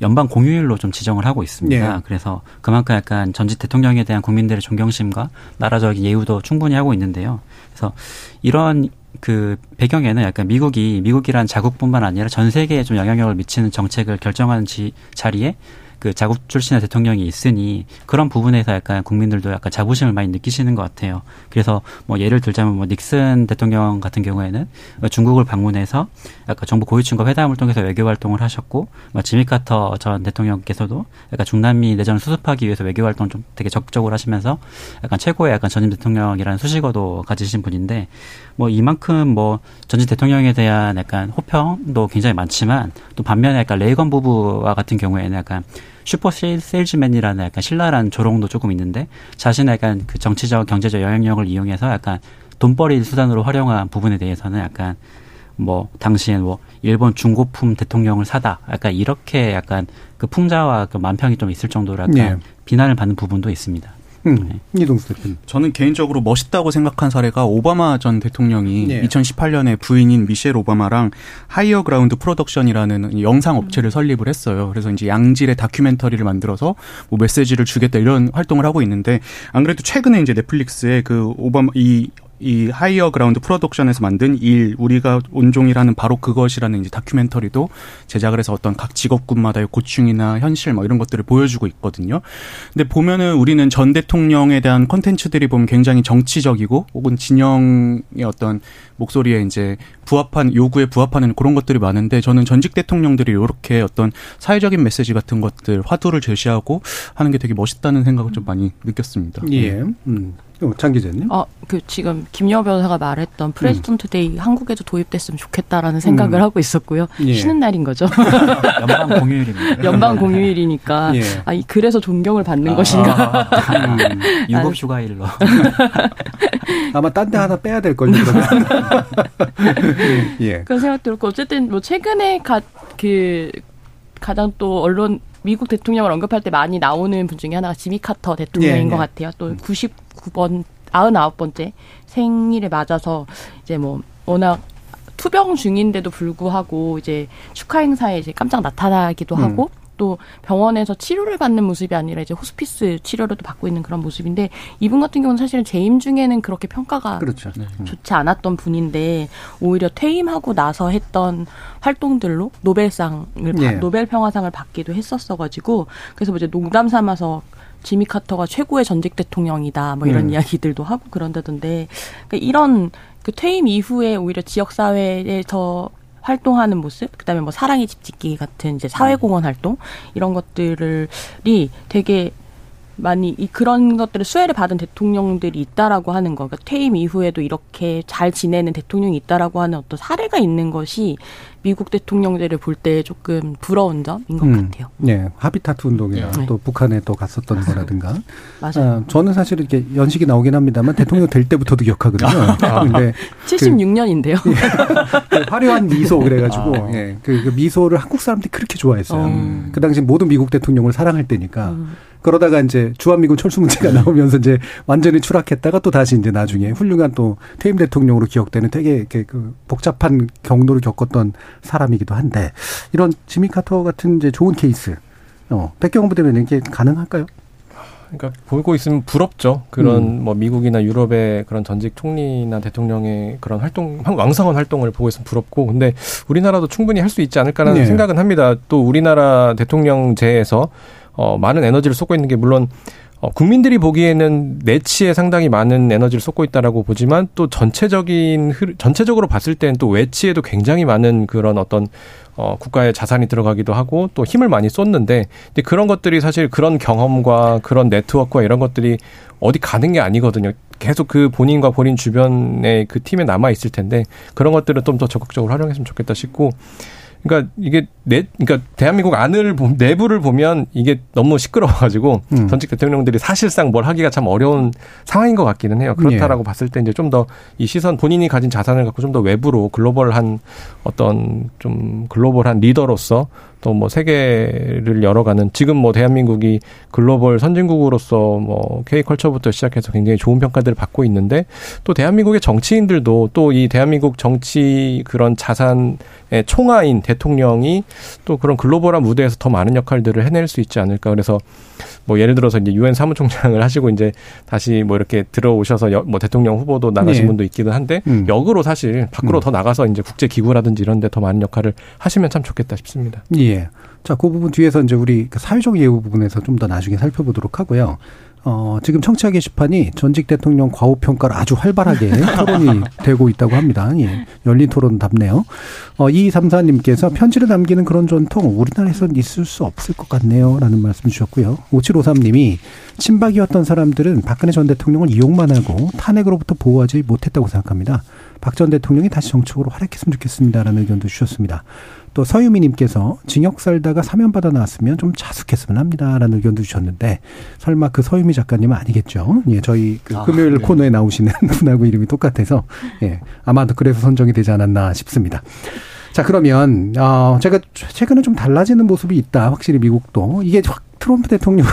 연방 공휴일로 좀 지정을 하고 있습니다. 네. 그래서 그만큼 약간 전직 대통령에 대한 국민들의 존경심과 나라적인 예우도 충분히 하고 있는데요. 그래서 이런 그 배경에는 약간 미국이 미국이란 자국뿐만 아니라 전 세계에 좀 영향력을 미치는 정책을 결정하는 지, 자리에 그 자국 출신의 대통령이 있으니 그런 부분에서 약간 국민들도 약간 자부심을 많이 느끼시는 것 같아요. 그래서 뭐 예를 들자면 뭐 닉슨 대통령 같은 경우에는 중국을 방문해서 약간 정부 고위층과 회담을 통해서 외교 활동을 하셨고 뭐 지미 카터 전 대통령께서도 약간 중남미 내전을 수습하기 위해서 외교 활동 좀 되게 적극적으로 하시면서 약간 최고의 약간 전임 대통령이라는 수식어도 가지신 분인데 뭐 이만큼 뭐 전직 대통령에 대한 약간 호평도 굉장히 많지만 또 반면에 약간 레이건 부부와 같은 경우에는 약간 슈퍼 세일즈맨이라는 약간 신랄한 조롱도 조금 있는데 자신의 약간 그 정치적 경제적 영향력을 이용해서 약간 돈벌이 수단으로 활용한 부분에 대해서는 약간 뭐 당시엔 뭐 일본 중고품 대통령을 사다 약간 이렇게 약간 그 풍자와 그 만평이 좀 있을 정도로 약간 네. 비난을 받는 부분도 있습니다. 음, 이동수 대표님. 저는 개인적으로 멋있다고 생각한 사례가 오바마 전 대통령이 네. 2018년에 부인인 미셸 오바마랑 Higher Ground Production이라는 영상 업체를 설립을 했어요. 그래서 이제 양질의 다큐멘터리를 만들어서 뭐 메시지를 주겠다 이런 활동을 하고 있는데 안 그래도 최근에 이제 넷플릭스에 그 오바마 이 이 Higher Ground Production에서 만든 일 우리가 온종일 하는 바로 그것이라는 이제 다큐멘터리도 제작을 해서 어떤 각 직업군마다의 고충이나 현실 뭐 이런 것들을 보여주고 있거든요. 근데 보면은 우리는 전 대통령에 대한 콘텐츠들이 보면 굉장히 정치적이고 혹은 진영의 어떤 목소리에 이제 부합한 요구에 부합하는 그런 것들이 많은데 저는 전직 대통령들이 이렇게 어떤 사회적인 메시지 같은 것들 화두를 제시하고 하는 게 되게 멋있다는 생각을 좀 많이 느꼈습니다. 예. 음. 장 기자님? 어, 그 지금 김여 변호사가 말했던 President 음. Day 한국에도 도입됐으면 좋겠다라는 생각을 음. 하고 있었고요. 예. 쉬는 날인 거죠. 연방 공휴일입니다. 연방 공휴일이니까 예. 아, 그래서 존경을 받는 아, 것인가? 아, 음, 유급 휴가일로. 아마 딴 데 하나 빼야 될 걸요. 예. 그런 생각 들었고 어쨌든 뭐 최근에 가, 그 가장 또 언론 미국 대통령을 언급할 때 많이 나오는 분 중에 하나가 지미 카터 대통령인 예, 것 예. 같아요. 또 99번 99번째 생일에 맞아서 이제 뭐 워낙 투병 중인데도 불구하고 이제 축하 행사에 이제 깜짝 나타나기도 음. 하고 또 병원에서 치료를 받는 모습이 아니라 이제 호스피스 치료를도 받고 있는 그런 모습인데 이분 같은 경우는 사실은 재임 중에는 그렇게 평가가 그렇죠. 네. 좋지 않았던 분인데 오히려 퇴임하고 나서 했던 활동들로 노벨상을 네. 노벨 평화상을 받기도 했었어 가지고 그래서 뭐 이제 농담 삼아서 지미 카터가 최고의 전직 대통령이다 뭐 이런 음. 이야기들도 하고 그런다던데 그러니까 이런 그 퇴임 이후에 오히려 지역 사회에서 활동하는 모습, 그다음에 뭐 사랑의 집 짓기 같은 이제 사회공헌 활동 이런 것들이 되게 많이 이 그런 것들을 수혜를 받은 대통령들이 있다라고 하는 거, 그러니까 퇴임 이후에도 이렇게 잘 지내는 대통령이 있다라고 하는 어떤 사례가 있는 것이 미국 대통령들을 볼때 조금 부러운 점인 것 음, 같아요. 네, 하비타트 운동이나 네. 또 북한에 또 갔었던 맞아요. 거라든가. 맞아요. 아, 저는 사실 이렇게 연식이 나오긴 합니다만 대통령 될 때부터도 기억하거든요. 아, 근데 76년인데요. 그, 예, 그 화려한 미소 그래가지고 아. 예, 그, 그, 미소를 한국 사람들이 그렇게 좋아했어요. 음. 그 당시 모든 미국 대통령을 사랑할 때니까. 음. 그러다가 이제 주한미군 철수 문제가 나오면서 이제 완전히 추락했다가 또 다시 이제 나중에 훌륭한 또 퇴임 대통령으로 기억되는 되게 이렇게 그 복잡한 경로를 겪었던 사람이기도 한데 이런 지미 카터 같은 이제 좋은 케이스 어, 백경원 부대변인 이게 가능할까요? 그러니까 보고 있으면 부럽죠. 그런 음. 뭐 미국이나 유럽의 그런 전직 총리나 대통령의 그런 활동 왕성한 활동을 보고 있으면 부럽고 근데 우리나라도 충분히 할 수 있지 않을까라는 네. 생각은 합니다. 또 우리나라 대통령제에서 어, 많은 에너지를 쏟고 있는 게 물론 어, 국민들이 보기에는 내치에 상당히 많은 에너지를 쏟고 있다라고 보지만 또 전체적인 흐, 전체적으로 봤을 때는 또 외치에도 굉장히 많은 그런 어떤 어, 국가의 자산이 들어가기도 하고 또 힘을 많이 쏟는데 근데 그런 것들이 사실 그런 경험과 그런 네트워크와 이런 것들이 어디 가는 게 아니거든요. 계속 그 본인과 본인 주변의 그 팀에 남아 있을 텐데 그런 것들은 좀 더 적극적으로 활용했으면 좋겠다 싶고 그러니까 이게 내 그러니까 대한민국 안을 내부를 보면 이게 너무 시끄러워가지고 음. 전직 대통령들이 사실상 뭘 하기가 참 어려운 상황인 것 같기는 해요. 그렇다라고 예. 봤을 때 이제 좀 더 이 시선 본인이 가진 자산을 갖고 좀 더 외부로 글로벌한 어떤 좀 글로벌한 리더로서 또 뭐 세계를 열어가는 지금 뭐 대한민국이 글로벌 선진국으로서 뭐 K컬처부터 시작해서 굉장히 좋은 평가들을 받고 있는데 또 대한민국의 정치인들도 또 이 대한민국 정치 그런 자산의 총아인 대통령이 또 그런 글로벌한 무대에서 더 많은 역할들을 해낼 수 있지 않을까. 그래서 뭐 예를 들어서 이제 유엔 사무총장을 하시고 이제 다시 뭐 이렇게 들어오셔서 여, 뭐 대통령 후보도 나가신 네. 분도 있기는 한데 음. 역으로 사실 밖으로 음. 더 나가서 이제 국제 기구라든지 이런 데 더 많은 역할을 하시면 참 좋겠다 싶습니다. 예. 자, 그 부분 뒤에서 이제 우리 그 사회적 예우 부분에서 좀 더 나중에 살펴보도록 하고요. 어, 지금 청취자 게시판이 전직 대통령 과오 평가를 아주 활발하게 토론이 되고 있다고 합니다. 예. 열린 토론답네요. 어, 2234님께서 편지를 남기는 그런 전통 우리나라에선 있을 수 없을 것 같네요. 라는 말씀 주셨고요. 5753님이 친박이었던 사람들은 박근혜 전 대통령을 이용만 하고 탄핵으로부터 보호하지 못했다고 생각합니다. 박 전 대통령이 다시 정치적으로 활약했으면 좋겠습니다. 라는 의견도 주셨습니다. 또 서유미님께서 징역 살다가 사면 받아 나왔으면 좀 자숙했으면 합니다라는 의견도 주셨는데 설마 그 서유미 작가님은 아니겠죠? 예, 저희 그 아, 금요일 네. 코너에 나오시는 분하고 이름이 똑같아서 예, 아마도 그래서 선정이 되지 않았나 싶습니다. 자 그러면 어 제가 최근에 좀 달라지는 모습이 있다 확실히 미국도 이게 확 트럼프 대통령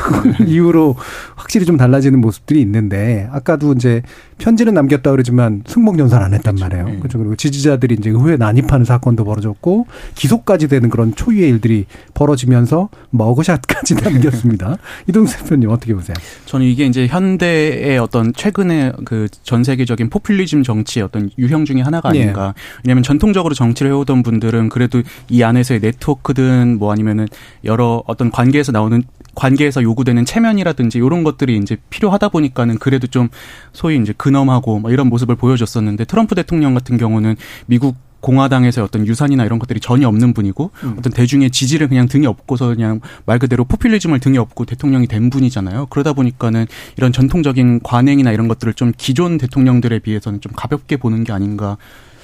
이후로 확실히 좀 달라지는 모습들이 있는데 아까도 이제 편지는 남겼다 그러지만 승복 연설 안 했단 그렇죠. 말이에요. 네. 그렇죠. 그리고 지지자들이 이제 의회 난입하는 사건도 벌어졌고 기소까지 되는 그런 초유의 일들이 벌어지면서 머그샷까지 남겼습니다. 이동수 대표님 어떻게 보세요? 저는 이게 이제 현대의 어떤 최근의 그 전 세계적인 포퓰리즘 정치의 어떤 유형 중의 하나가 아닌가. 네. 왜냐하면 전통적으로 정치를 해오던 분들은 그래도 이 안에서의 네트워크든 뭐 아니면은 여러 어떤 관계에서 나오는 관계에서 요구되는 체면이라든지 이런 것들이 이제 필요하다 보니까는 그래도 좀 소위 이제 근엄하고 뭐 이런 모습을 보여줬었는데 트럼프 대통령 같은 경우는 미국 공화당에서 어떤 유산이나 이런 것들이 전혀 없는 분이고 음. 어떤 대중의 지지를 그냥 등에 업고서 그냥 말 그대로 포퓰리즘을 등에 업고 대통령이 된 분이잖아요. 그러다 보니까는 이런 전통적인 관행이나 이런 것들을 좀 기존 대통령들에 비해서는 좀 가볍게 보는 게 아닌가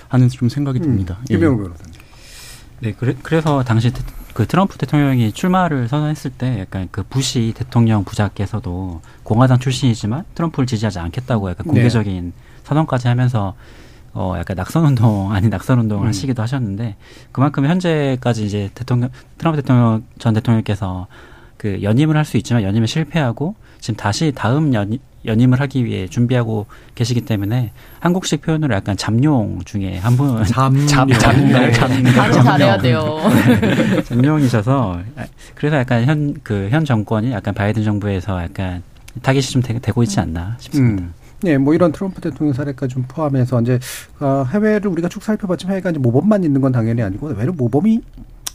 하는 좀 생각이 음. 듭니다. 음. 김영우 변호사님. 네, 그래, 그래서 당시 그 트럼프 대통령이 출마를 선언했을 때 약간 그 부시 대통령 부자께서도 공화당 출신이지만 트럼프를 지지하지 않겠다고 약간 네. 공개적인 네. 선언까지 하면서 어 약간 낙선 운동 아닌 낙선 운동을 음. 하시기도 하셨는데 그만큼 현재까지 이제 대통령 트럼프 대통령 전 대통령께서 그 연임을 할 수 있지만 연임에 실패하고 지금 다시 다음 연 연임을 하기 위해 준비하고 계시기 때문에 한국식 표현으로 약간 잠룡 중에 한 분. 잠룡. 잠, 잠룡. 잠룡. 아주 잘해야 돼요. 네. 잠룡이셔서 그래서 약간 현, 그, 현 정권이 약간 바이든 정부에서 약간 타깃이 좀 되, 고 있지 않나 싶습니다. 음. 네, 뭐 이런 트럼프 대통령 사례까지 좀 포함해서 이제 어, 해외를 우리가 쭉 살펴봤지만 해외가 이제 모범만 있는 건 당연히 아니고 외로 모범이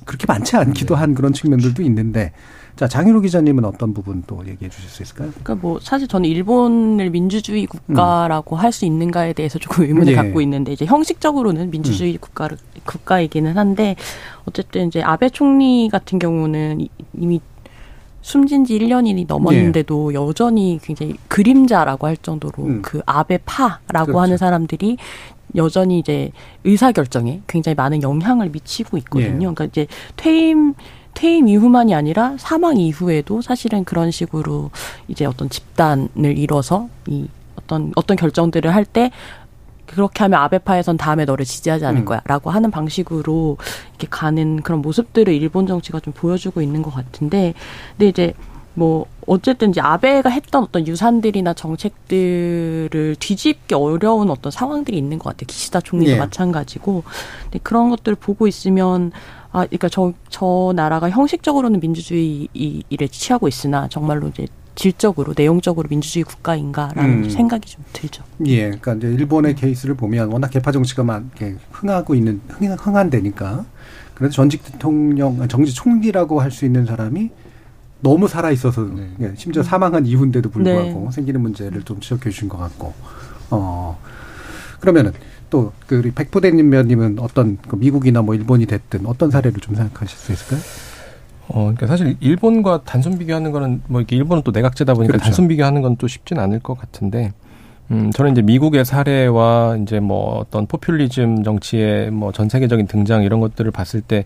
그렇게 많지 않기도 네. 한 그런 측면들도 있는데 자, 장희로 기자님은 어떤 부분 또 얘기해 주실 수 있을까요? 그러니까 뭐 사실 저는 일본을 민주주의 국가라고 음. 할수 있는가에 대해서 조금 의문을 예. 갖고 있는데 이제 형식적으로는 민주주의 음. 국가 국가이기는 한데 어쨌든 이제 아베 총리 같은 경우는 이미 숨진 지 1년이 넘었는데도 예. 여전히 굉장히 그림자라고 할 정도로 음. 그 아베파라고 그렇죠. 하는 사람들이 여전히 이제 의사 결정에 굉장히 많은 영향을 미치고 있거든요. 예. 그러니까 이제 퇴임 퇴임 이후만이 아니라 사망 이후에도 사실은 그런 식으로 이제 어떤 집단을 이뤄서 이 어떤 어떤 결정들을 할 때 그렇게 하면 아베파에선 다음에 너를 지지하지 않을 음. 거야라고 하는 방식으로 이렇게 가는 그런 모습들을 일본 정치가 좀 보여주고 있는 것 같은데 근데 이제 뭐 어쨌든 이제 아베가 했던 어떤 유산들이나 정책들을 뒤집기 어려운 어떤 상황들이 있는 것 같아요. 기시다 총리도 예. 마찬가지고. 근데 그런 것들을 보고 있으면 아, 그러니까 저, 저 나라가 형식적으로는 민주주의를 취하고 있으나 정말로 이제 질적으로 내용적으로 민주주의 국가인가라는 음. 생각이 좀 들죠. 예, 그러니까 이제 일본의 케이스를 보면 워낙 개파 정치가 막 흥하고 있는 흥, 흥한 데니까 그래도 전직 대통령, 정직 총리라고 할 수 있는 사람이 너무 살아 있어서 네. 예, 심지어 사망한 이후인데도 불구하고 네. 생기는 문제를 좀 지적해 주신 것 같고, 어 그러면은 또그 우리 백부대님면님은 어떤 그 미국이나 뭐 일본이 됐든 어떤 사례를 좀 생각하실 수 있을까요? 어, 그러니까 사실 일본과 단순 비교하는 거는 뭐 이렇게 일본은 또 내각제다 보니까 그렇죠. 단순 비교하는 건 또 쉽진 않을 것 같은데, 음, 저는 이제 미국의 사례와 이제 뭐 어떤 포퓰리즘 정치의 뭐 전 세계적인 등장 이런 것들을 봤을 때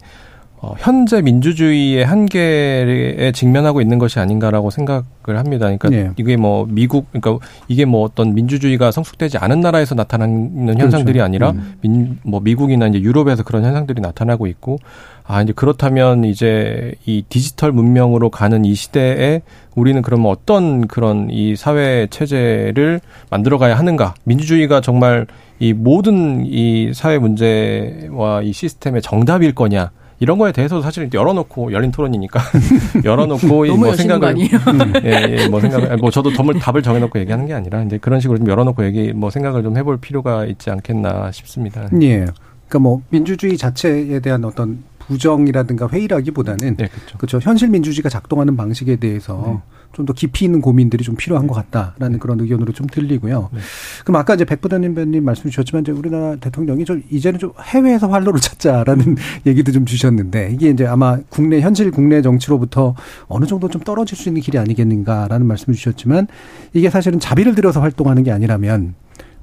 어, 현재 민주주의의 한계에 직면하고 있는 것이 아닌가라고 생각을 합니다. 그러니까 네. 이게 뭐 미국, 그러니까 이게 뭐 어떤 민주주의가 성숙되지 않은 나라에서 나타나는 그렇죠. 현상들이 아니라 음. 민, 뭐 미국이나 이제 유럽에서 그런 현상들이 나타나고 있고 아 이제 그렇다면 이제 이 디지털 문명으로 가는 이 시대에 우리는 그러면 어떤 그런 이 사회 체제를 만들어 가야 하는가? 민주주의가 정말 이 모든 이 사회 문제와 이 시스템의 정답일 거냐? 이런 거에 대해서도 사실 열어놓고 열린 토론이니까 열어놓고 뭐 생각을 음, 예, 예, 뭐 생각을 뭐 저도 덤을 답을 정해놓고 얘기하는 게 아니라 이제 그런 식으로 좀 열어놓고 얘기 뭐 생각을 좀 해볼 필요가 있지 않겠나 싶습니다. 예. 그러니까 뭐 민주주의 자체에 대한 어떤 부정이라든가 회의라기보다는 네, 그렇죠. 그렇죠. 현실 민주주의가 작동하는 방식에 대해서 네. 좀 더 깊이 있는 고민들이 좀 필요한 것 같다라는 네. 그런 의견으로 좀 들리고요. 네. 그럼 아까 이제 백부장님 님 말씀 주셨지만 이제 우리나라 대통령이 좀 이제는 좀 해외에서 활로를 찾자라는 음. 얘기도 좀 주셨는데 이게 이제 아마 국내 현실 국내 정치로부터 어느 정도 좀 떨어질 수 있는 길이 아니겠는가라는 말씀을 주셨지만 이게 사실은 자비를 들여서 활동하는 게 아니라면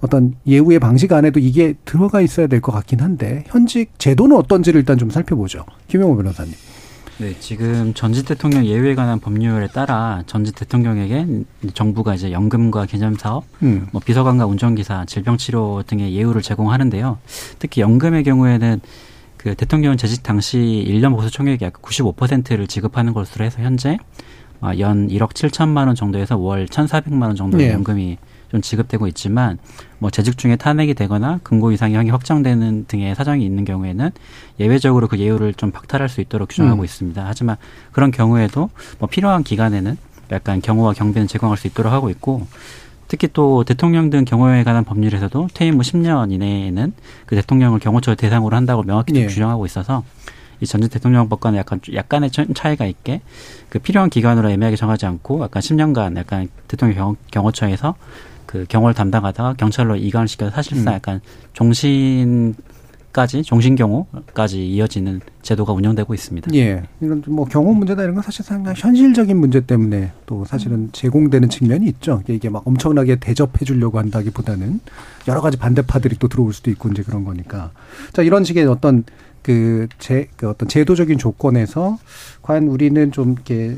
어떤 예우의 방식 안에도 이게 들어가 있어야 될 것 같긴 한데 현직 제도는 어떤지를 일단 좀 살펴보죠. 김영호 변호사님. 네, 지금 전직 대통령 예우에 관한 법률에 따라 전직 대통령에게 정부가 이제 연금과 개념 사업, 음. 뭐 비서관과 운전기사, 질병치료 등의 예우를 제공하는데요. 특히 연금의 경우에는 그 대통령 재직 당시 1년 보수 총액의 약 95%를 지급하는 것으로 해서 현재 아, 연 1억 7천만 원 정도에서 월 1,400만 원 정도의 네. 연금이 좀 지급되고 있지만 뭐 재직 중에 탄핵이 되거나 근고 이상형이 확정되는 등의 사정이 있는 경우에는 예외적으로 그 예우를 좀 박탈할 수 있도록 규정하고 음. 있습니다. 하지만 그런 경우에도 뭐 필요한 기간에는 약간 경호와 경비는 제공할 수 있도록 하고 있고 특히 또 대통령 등 경호에 관한 법률에서도 퇴임 후 10년 이내에는 그 대통령을 경호처 대상으로 한다고 명확히 예. 규정하고 있어서 이 전직 대통령법과는 약간 약간의 차이가 있게 그 필요한 기간으로 애매하게 정하지 않고 약간 10년간 약간 대통령 경호, 경호처에서 그 경호를 담당하다가 경찰로 이관을 시켜서 사실상 음. 약간 종신 까지 종신 경호까지 이어지는 제도가 운영되고 있습니다. 예. 이런 뭐 경호 문제다 이런 건 사실 상당 현실적인 문제 때문에 또 사실은 제공되는 측면이 있죠. 이게 막 엄청나게 대접해 주려고 한다기보다는 여러 가지 반대파들이 또 들어올 수도 있고 이제 그런 거니까. 자, 이런 식의 어떤 그 제, 그 어떤 제도적인 조건에서 과연 우리는 좀 이렇게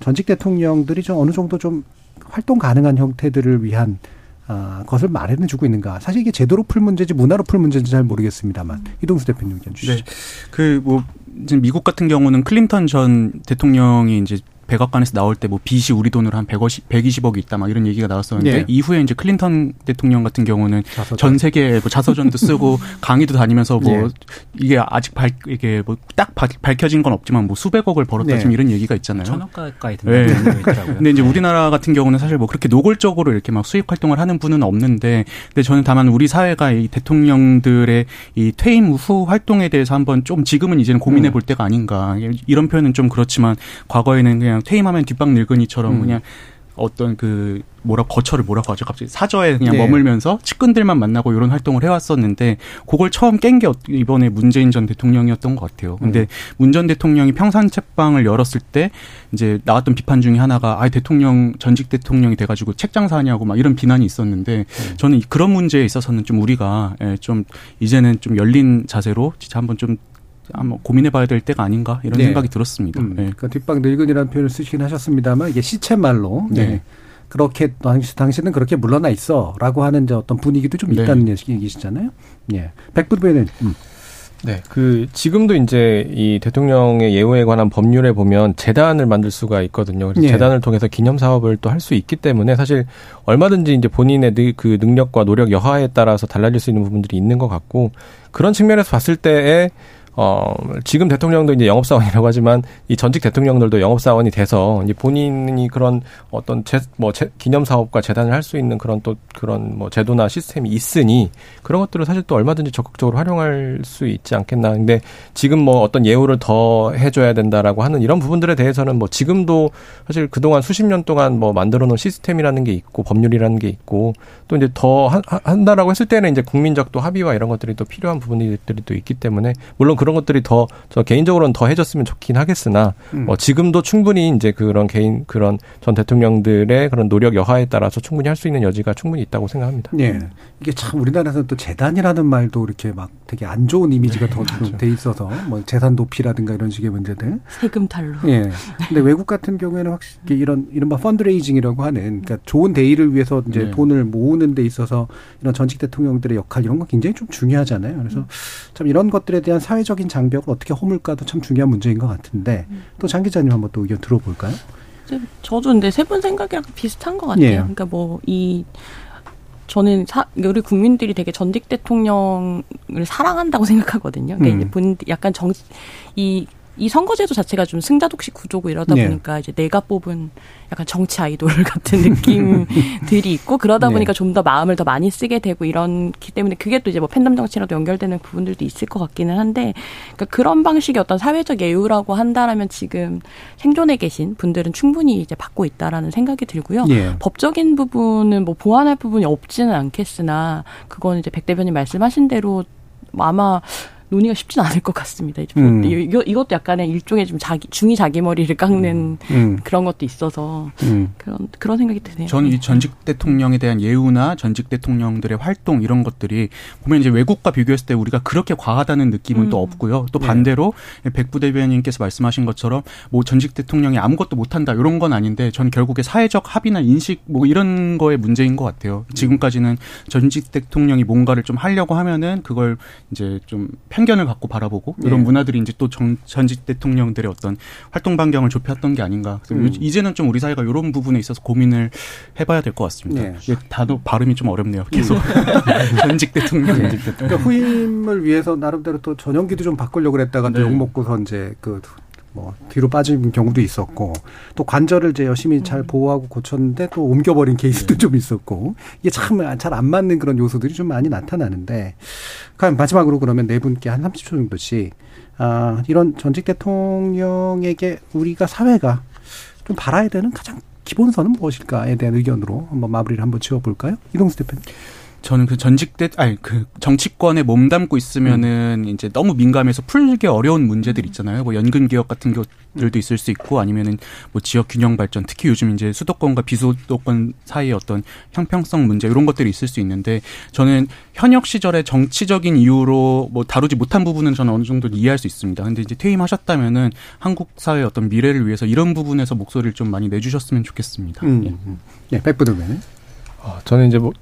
전직 대통령들이 좀 어느 정도 좀 활동 가능한 형태들을 위한 아, 것을 마련해 주고 있는가. 사실 이게 제도로 풀 문제지 문화로 풀 문제인지 잘 모르겠습니다만 이동수 대표님 의견 주시죠. 네. 그뭐 미국 같은 경우는 클린턴 전 대통령이 이제 백악관에서 나올 때 뭐 빚이 우리 돈으로 한 150, 120억이 있다 막 이런 얘기가 나왔었는데 네. 이후에 이제 클린턴 대통령 같은 경우는 자서전. 전 세계 뭐 자서전도 쓰고 강의도 다니면서 뭐 네. 이게 아직 밝 이게 뭐 딱 밝혀진 건 없지만 뭐 수백억을 벌었다 네. 지금 이런 얘기가 있잖아요. 천억 가까이 네. 든다는 네. 근데 이제 우리나라 같은 경우는 사실 뭐 그렇게 노골적으로 이렇게 막 수익 활동을 하는 분은 없는데 근데 저는 다만 우리 사회가 이 대통령들의 이 퇴임 후 활동에 대해서 한번 좀 지금은 이제는 고민해 음. 볼 때가 아닌가. 이런 표현은 좀 그렇지만 과거에는 그냥 그냥 퇴임하면 뒷방 늙은이처럼 음. 그냥 어떤 그 뭐라 거처를 뭐라고 하죠 갑자기 사저에 그냥 네. 머물면서 측근들만 만나고 이런 활동을 해왔었는데 그걸 처음 깬 게 이번에 문재인 전 대통령이었던 것 같아요. 근데 음. 문전 대통령이 평산 책방을 열었을 때 이제 나왔던 비판 중에 하나가 아 대통령 전직 대통령이 돼가지고 책 장사하냐고 막 이런 비난이 있었는데 음. 저는 그런 문제에 있어서는 좀 우리가 예, 좀 이제는 좀 열린 자세로 진짜 한번 좀 한번 고민해봐야 될 때가 아닌가 이런 네. 생각이 들었습니다. 음, 네. 그러니까 뒷방 늙은이라는 표현을 쓰시긴 하셨습니다만 이게 시체말로 네. 네. 그렇게 당시 당신은 그렇게 물러나 있어라고 하는 이제 어떤 분위기도 좀 네. 있다는 얘기시잖아요. 예, 백부배는 음. 네, 그 지금도 이제 이 대통령의 예우에 관한 법률에 보면 재단을 만들 수가 있거든요. 그래서 예. 재단을 통해서 기념 사업을 또 할 수 있기 때문에 사실 얼마든지 이제 본인의 그 능력과 노력 여하에 따라서 달라질 수 있는 부분들이 있는 것 같고 그런 측면에서 봤을 때에 어, 지금 대통령도 이제 영업사원이라고 하지만 이 전직 대통령들도 영업사원이 돼서 이제 본인이 그런 어떤 제, 뭐 제, 기념사업과 재단을 할 수 있는 그런 또 그런 뭐 제도나 시스템이 있으니 그런 것들을 사실 또 얼마든지 적극적으로 활용할 수 있지 않겠나. 근데 지금 뭐 어떤 예우를 더 해줘야 된다라고 하는 이런 부분들에 대해서는 뭐 지금도 사실 그동안 수십 년 동안 뭐 만들어 놓은 시스템이라는 게 있고 법률이라는 게 있고 또 이제 더 한, 한다라고 했을 때는 이제 국민적 또 합의와 이런 것들이 또 필요한 부분들이 또 있기 때문에 물론 그런 그런 것들이 더 저 개인적으로는 더 해줬으면 좋긴 하겠으나 음. 뭐 지금도 충분히 이제 그런 개인 그런 전 대통령들의 그런 노력 여하에 따라서 충분히 할 수 있는 여지가 충분히 있다고 생각합니다. 네. 이게 참 우리나라에서는 또 재단이라는 말도 이렇게 막 되게 안 좋은 이미지가 네, 더돼 그렇죠. 있어서 뭐 재산 도피라든가 이런 식의 문제들. 세금 탈루. 예. 근데 외국 같은 경우에는 확실히 이런 이른바 펀드레이징이라고 하는 그러니까 좋은 대의를 위해서 이제 네. 돈을 모으는 데 있어서 이런 전직 대통령들의 역할 이런 건 굉장히 좀 중요하잖아요. 그래서 참 이런 것들에 대한 사회적 인 장벽을 어떻게 허물까도 참 중요한 문제인 것 같은데 또 장 기자님 한번 또 의견 들어볼까요? 저도 근데 세 분 생각이랑 비슷한 것 같아요. 예. 그러니까 뭐 이 저는 사, 우리 국민들이 되게 전직 대통령을 사랑한다고 생각하거든요. 그러니까 음. 본 약간 정 이 이 선거제도 자체가 좀 승자독식 구조고 이러다 네. 보니까 이제 내가 뽑은 약간 정치 아이돌 같은 느낌들이 있고 그러다 네. 보니까 좀더 마음을 더 많이 쓰게 되고 이런기 때문에 그게 또 이제 뭐 팬덤 정치랑도 연결되는 부분들도 있을 것 같기는 한데 그러니까 그런 방식의 어떤 사회적 예우라고 한다라면 지금 생존해 계신 분들은 충분히 이제 받고 있다라는 생각이 들고요. 네. 법적인 부분은 뭐 보완할 부분이 없지는 않겠으나 그건 이제 백 대변인 말씀하신 대로 아마 논의가 쉽진 않을 것 같습니다. 음. 이거, 이것도 약간의 일종의 좀 자기 중이 자기 머리를 깎는 음. 음. 그런 것도 있어서 음. 그런 그런 생각이 드네요. 저는 이 전직 대통령에 대한 예우나 전직 대통령들의 활동 이런 것들이 보면 이제 외국과 비교했을 때 우리가 그렇게 과하다는 느낌은 음. 또 없고요. 또 네. 반대로 네. 백부 대변인께서 말씀하신 것처럼 뭐 전직 대통령이 아무것도 못한다 이런 건 아닌데 전 결국에 사회적 합의나 인식 뭐 이런 거의 문제인 것 같아요. 지금까지는 전직 대통령이 뭔가를 좀 하려고 하면은 그걸 이제 좀 편견을 갖고 바라보고 이런 네. 문화들이 이제 또 정, 전직 대통령들의 어떤 활동 반경을 좁혔던 게 아닌가. 그래서 음. 이제는 좀 우리 사회가 이런 부분에 있어서 고민을 해봐야 될 것 같습니다. 네. 단어 발음이 좀 어렵네요. 계속 전직 대통령. 네. 그러니까 후임을 위해서 나름대로 또 전용기도 좀 바꾸려고 그랬다가 네. 욕 먹고서 이제 그 뭐 뒤로 빠진 경우도 있었고 또 관절을 이제 열심히 잘 음. 보호하고 고쳤는데 또 옮겨버린 케이스도 네. 좀 있었고 이게 참 잘 안 맞는 그런 요소들이 좀 많이 나타나는데 그럼 마지막으로 그러면 네 분께 한 30초 정도씩 아 이런 전직 대통령에게 우리가 사회가 좀 바라야 되는 가장 기본선은 무엇일까에 대한 의견으로 한번 마무리를 한번 지어볼까요? 이동수 대표님. 저는 그 전직 대 아니 그 정치권에 몸담고 있으면은 음. 이제 너무 민감해서 풀기 어려운 문제들 있잖아요. 뭐 연금 개혁 같은 것들도 있을 수 있고 아니면은 뭐 지역 균형 발전 특히 요즘 이제 수도권과 비수도권 사이의 어떤 형평성 문제 이런 것들이 있을 수 있는데 저는 현역 시절에 정치적인 이유로 뭐 다루지 못한 부분은 저는 어느 정도 이해할 수 있습니다. 근데 이제 퇴임하셨다면은 한국 사회의 어떤 미래를 위해서 이런 부분에서 목소리를 좀 많이 내주셨으면 좋겠습니다. 음. 예, 예 백부들면. 어, 저는 이제 뭐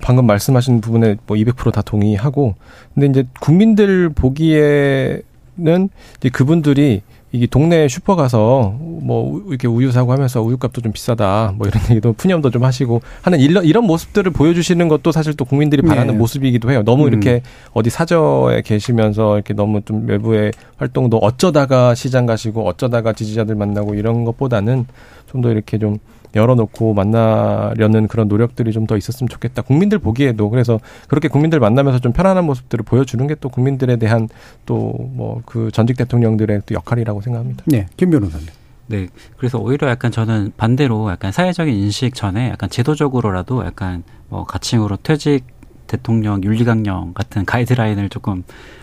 방금 말씀하신 부분에 뭐 200%다 동의하고 근데 이제 국민들 보기에는 이제 그분들이 이게 동네 슈퍼 가서 뭐 이렇게 우유 사고 하면서 우유값도 좀 비싸다 뭐 이런 얘기도 푸념도 좀 하시고 하는 이런 이런 모습들을 보여주시는 것도 사실 또 국민들이 바라는 네. 모습이기도 해요. 너무 음. 이렇게 어디 사저에 계시면서 이렇게 너무 좀 외부의 활동도 어쩌다가 시장 가시고 어쩌다가 지지자들 만나고 이런 것보다는 좀 더 이렇게 좀 열어놓고 만나려는 그런 노력들이 좀 더 있었으면 좋겠다. 국민들 보기에도 그래서 그렇게 국민들 만나면서 좀 편안한 모습들을 보여주는 게 또 국민들에 대한 또 뭐 그 전직 대통령들의 또 역할이라고 생각합니다. 네, 김 변호사님. 네. 그래서 오히려 약간 저는 반대로 약간 사회적인 인식 전에 약간 제도적으로라도 약간 뭐 가칭으로 퇴직 대통령 윤리강령 같은 가이드라인을 조금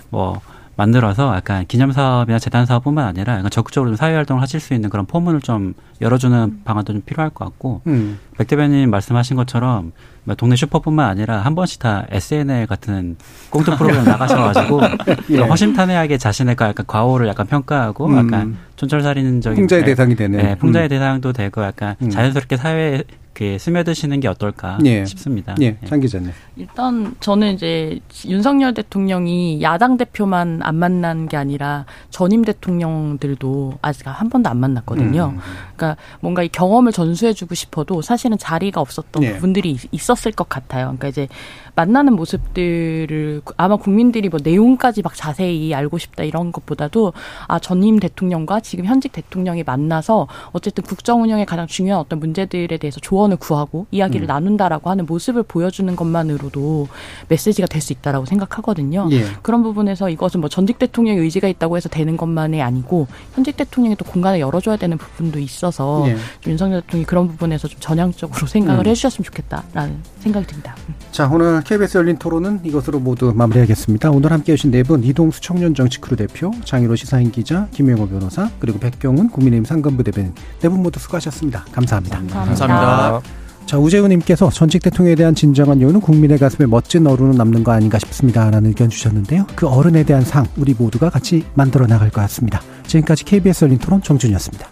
뭐 만들어서 약간 기념사업이나 재단 사업뿐만 아니라 약간 적극적으로 좀 사회 활동을 하실 수 있는 그런 포문을 좀 열어주는 방안도 좀 필요할 것 같고 음. 백 대변인 말씀하신 것처럼 뭐 동네 슈퍼뿐만 아니라 한 번씩 다 SNL 같은 꽁트 프로그램 나가셔가지고 예. 허심탄회하게 자신의 약간 과오를 약간 평가하고 음. 약간 촌철살인적인 풍자의 대상이 되는 네, 풍자의 음. 대상도 되고 약간 음. 자연스럽게 사회에 그 스며드시는 게 어떨까 예. 싶습니다. 예, 장 기자님. 일단 저는 이제 윤석열 대통령이 야당 대표만 안 만난 게 아니라 전임 대통령들도 아직 한 번도 안 만났거든요. 음. 그러니까 뭔가 이 경험을 전수해주고 싶어도 사실은 자리가 없었던 예. 부분들이 있었을 것 같아요. 그러니까 이제 만나는 모습들을 아마 국민들이 뭐 내용까지 막 자세히 알고 싶다 이런 것보다도 아 전임 대통령과 지금 현직 대통령이 만나서 어쨌든 국정 운영에 가장 중요한 어떤 문제들에 대해서 조언을 구하고 이야기를 음. 나눈다라고 하는 모습을 보여주는 것만으로도 메시지가 될 수 있다라고 생각하거든요. 예. 그런 부분에서 이것은 뭐 전직 대통령의 의지가 있다고 해서 되는 것만이 아니고 현직 대통령이 또 공간을 열어줘야 되는 부분도 있어서 예. 윤석열 대통령이 그런 부분에서 좀 전향적으로 생각을 음. 해주셨으면 좋겠다라는 생각이 듭니다. 음. 자 오늘 KBS 열린 토론은 이것으로 모두 마무리하겠습니다. 오늘 함께해 주신 네 분 이동수 청년 정치크루 대표, 장희로 시사인 기자, 김영호 변호사 그리고 백경훈 국민의힘 상근부 대변인 네 분 모두 수고하셨습니다. 감사합니다. 감사합니다. 감사합니다. 자, 우재우님께서 전직 대통령에 대한 진정한 이유는 국민의 가슴에 멋진 어른은 남는 거 아닌가 싶습니다. 라는 의견 주셨는데요. 그 어른에 대한 상, 우리 모두가 같이 만들어 나갈 것 같습니다. 지금까지 KBS 열린 토론 정준이었습니다.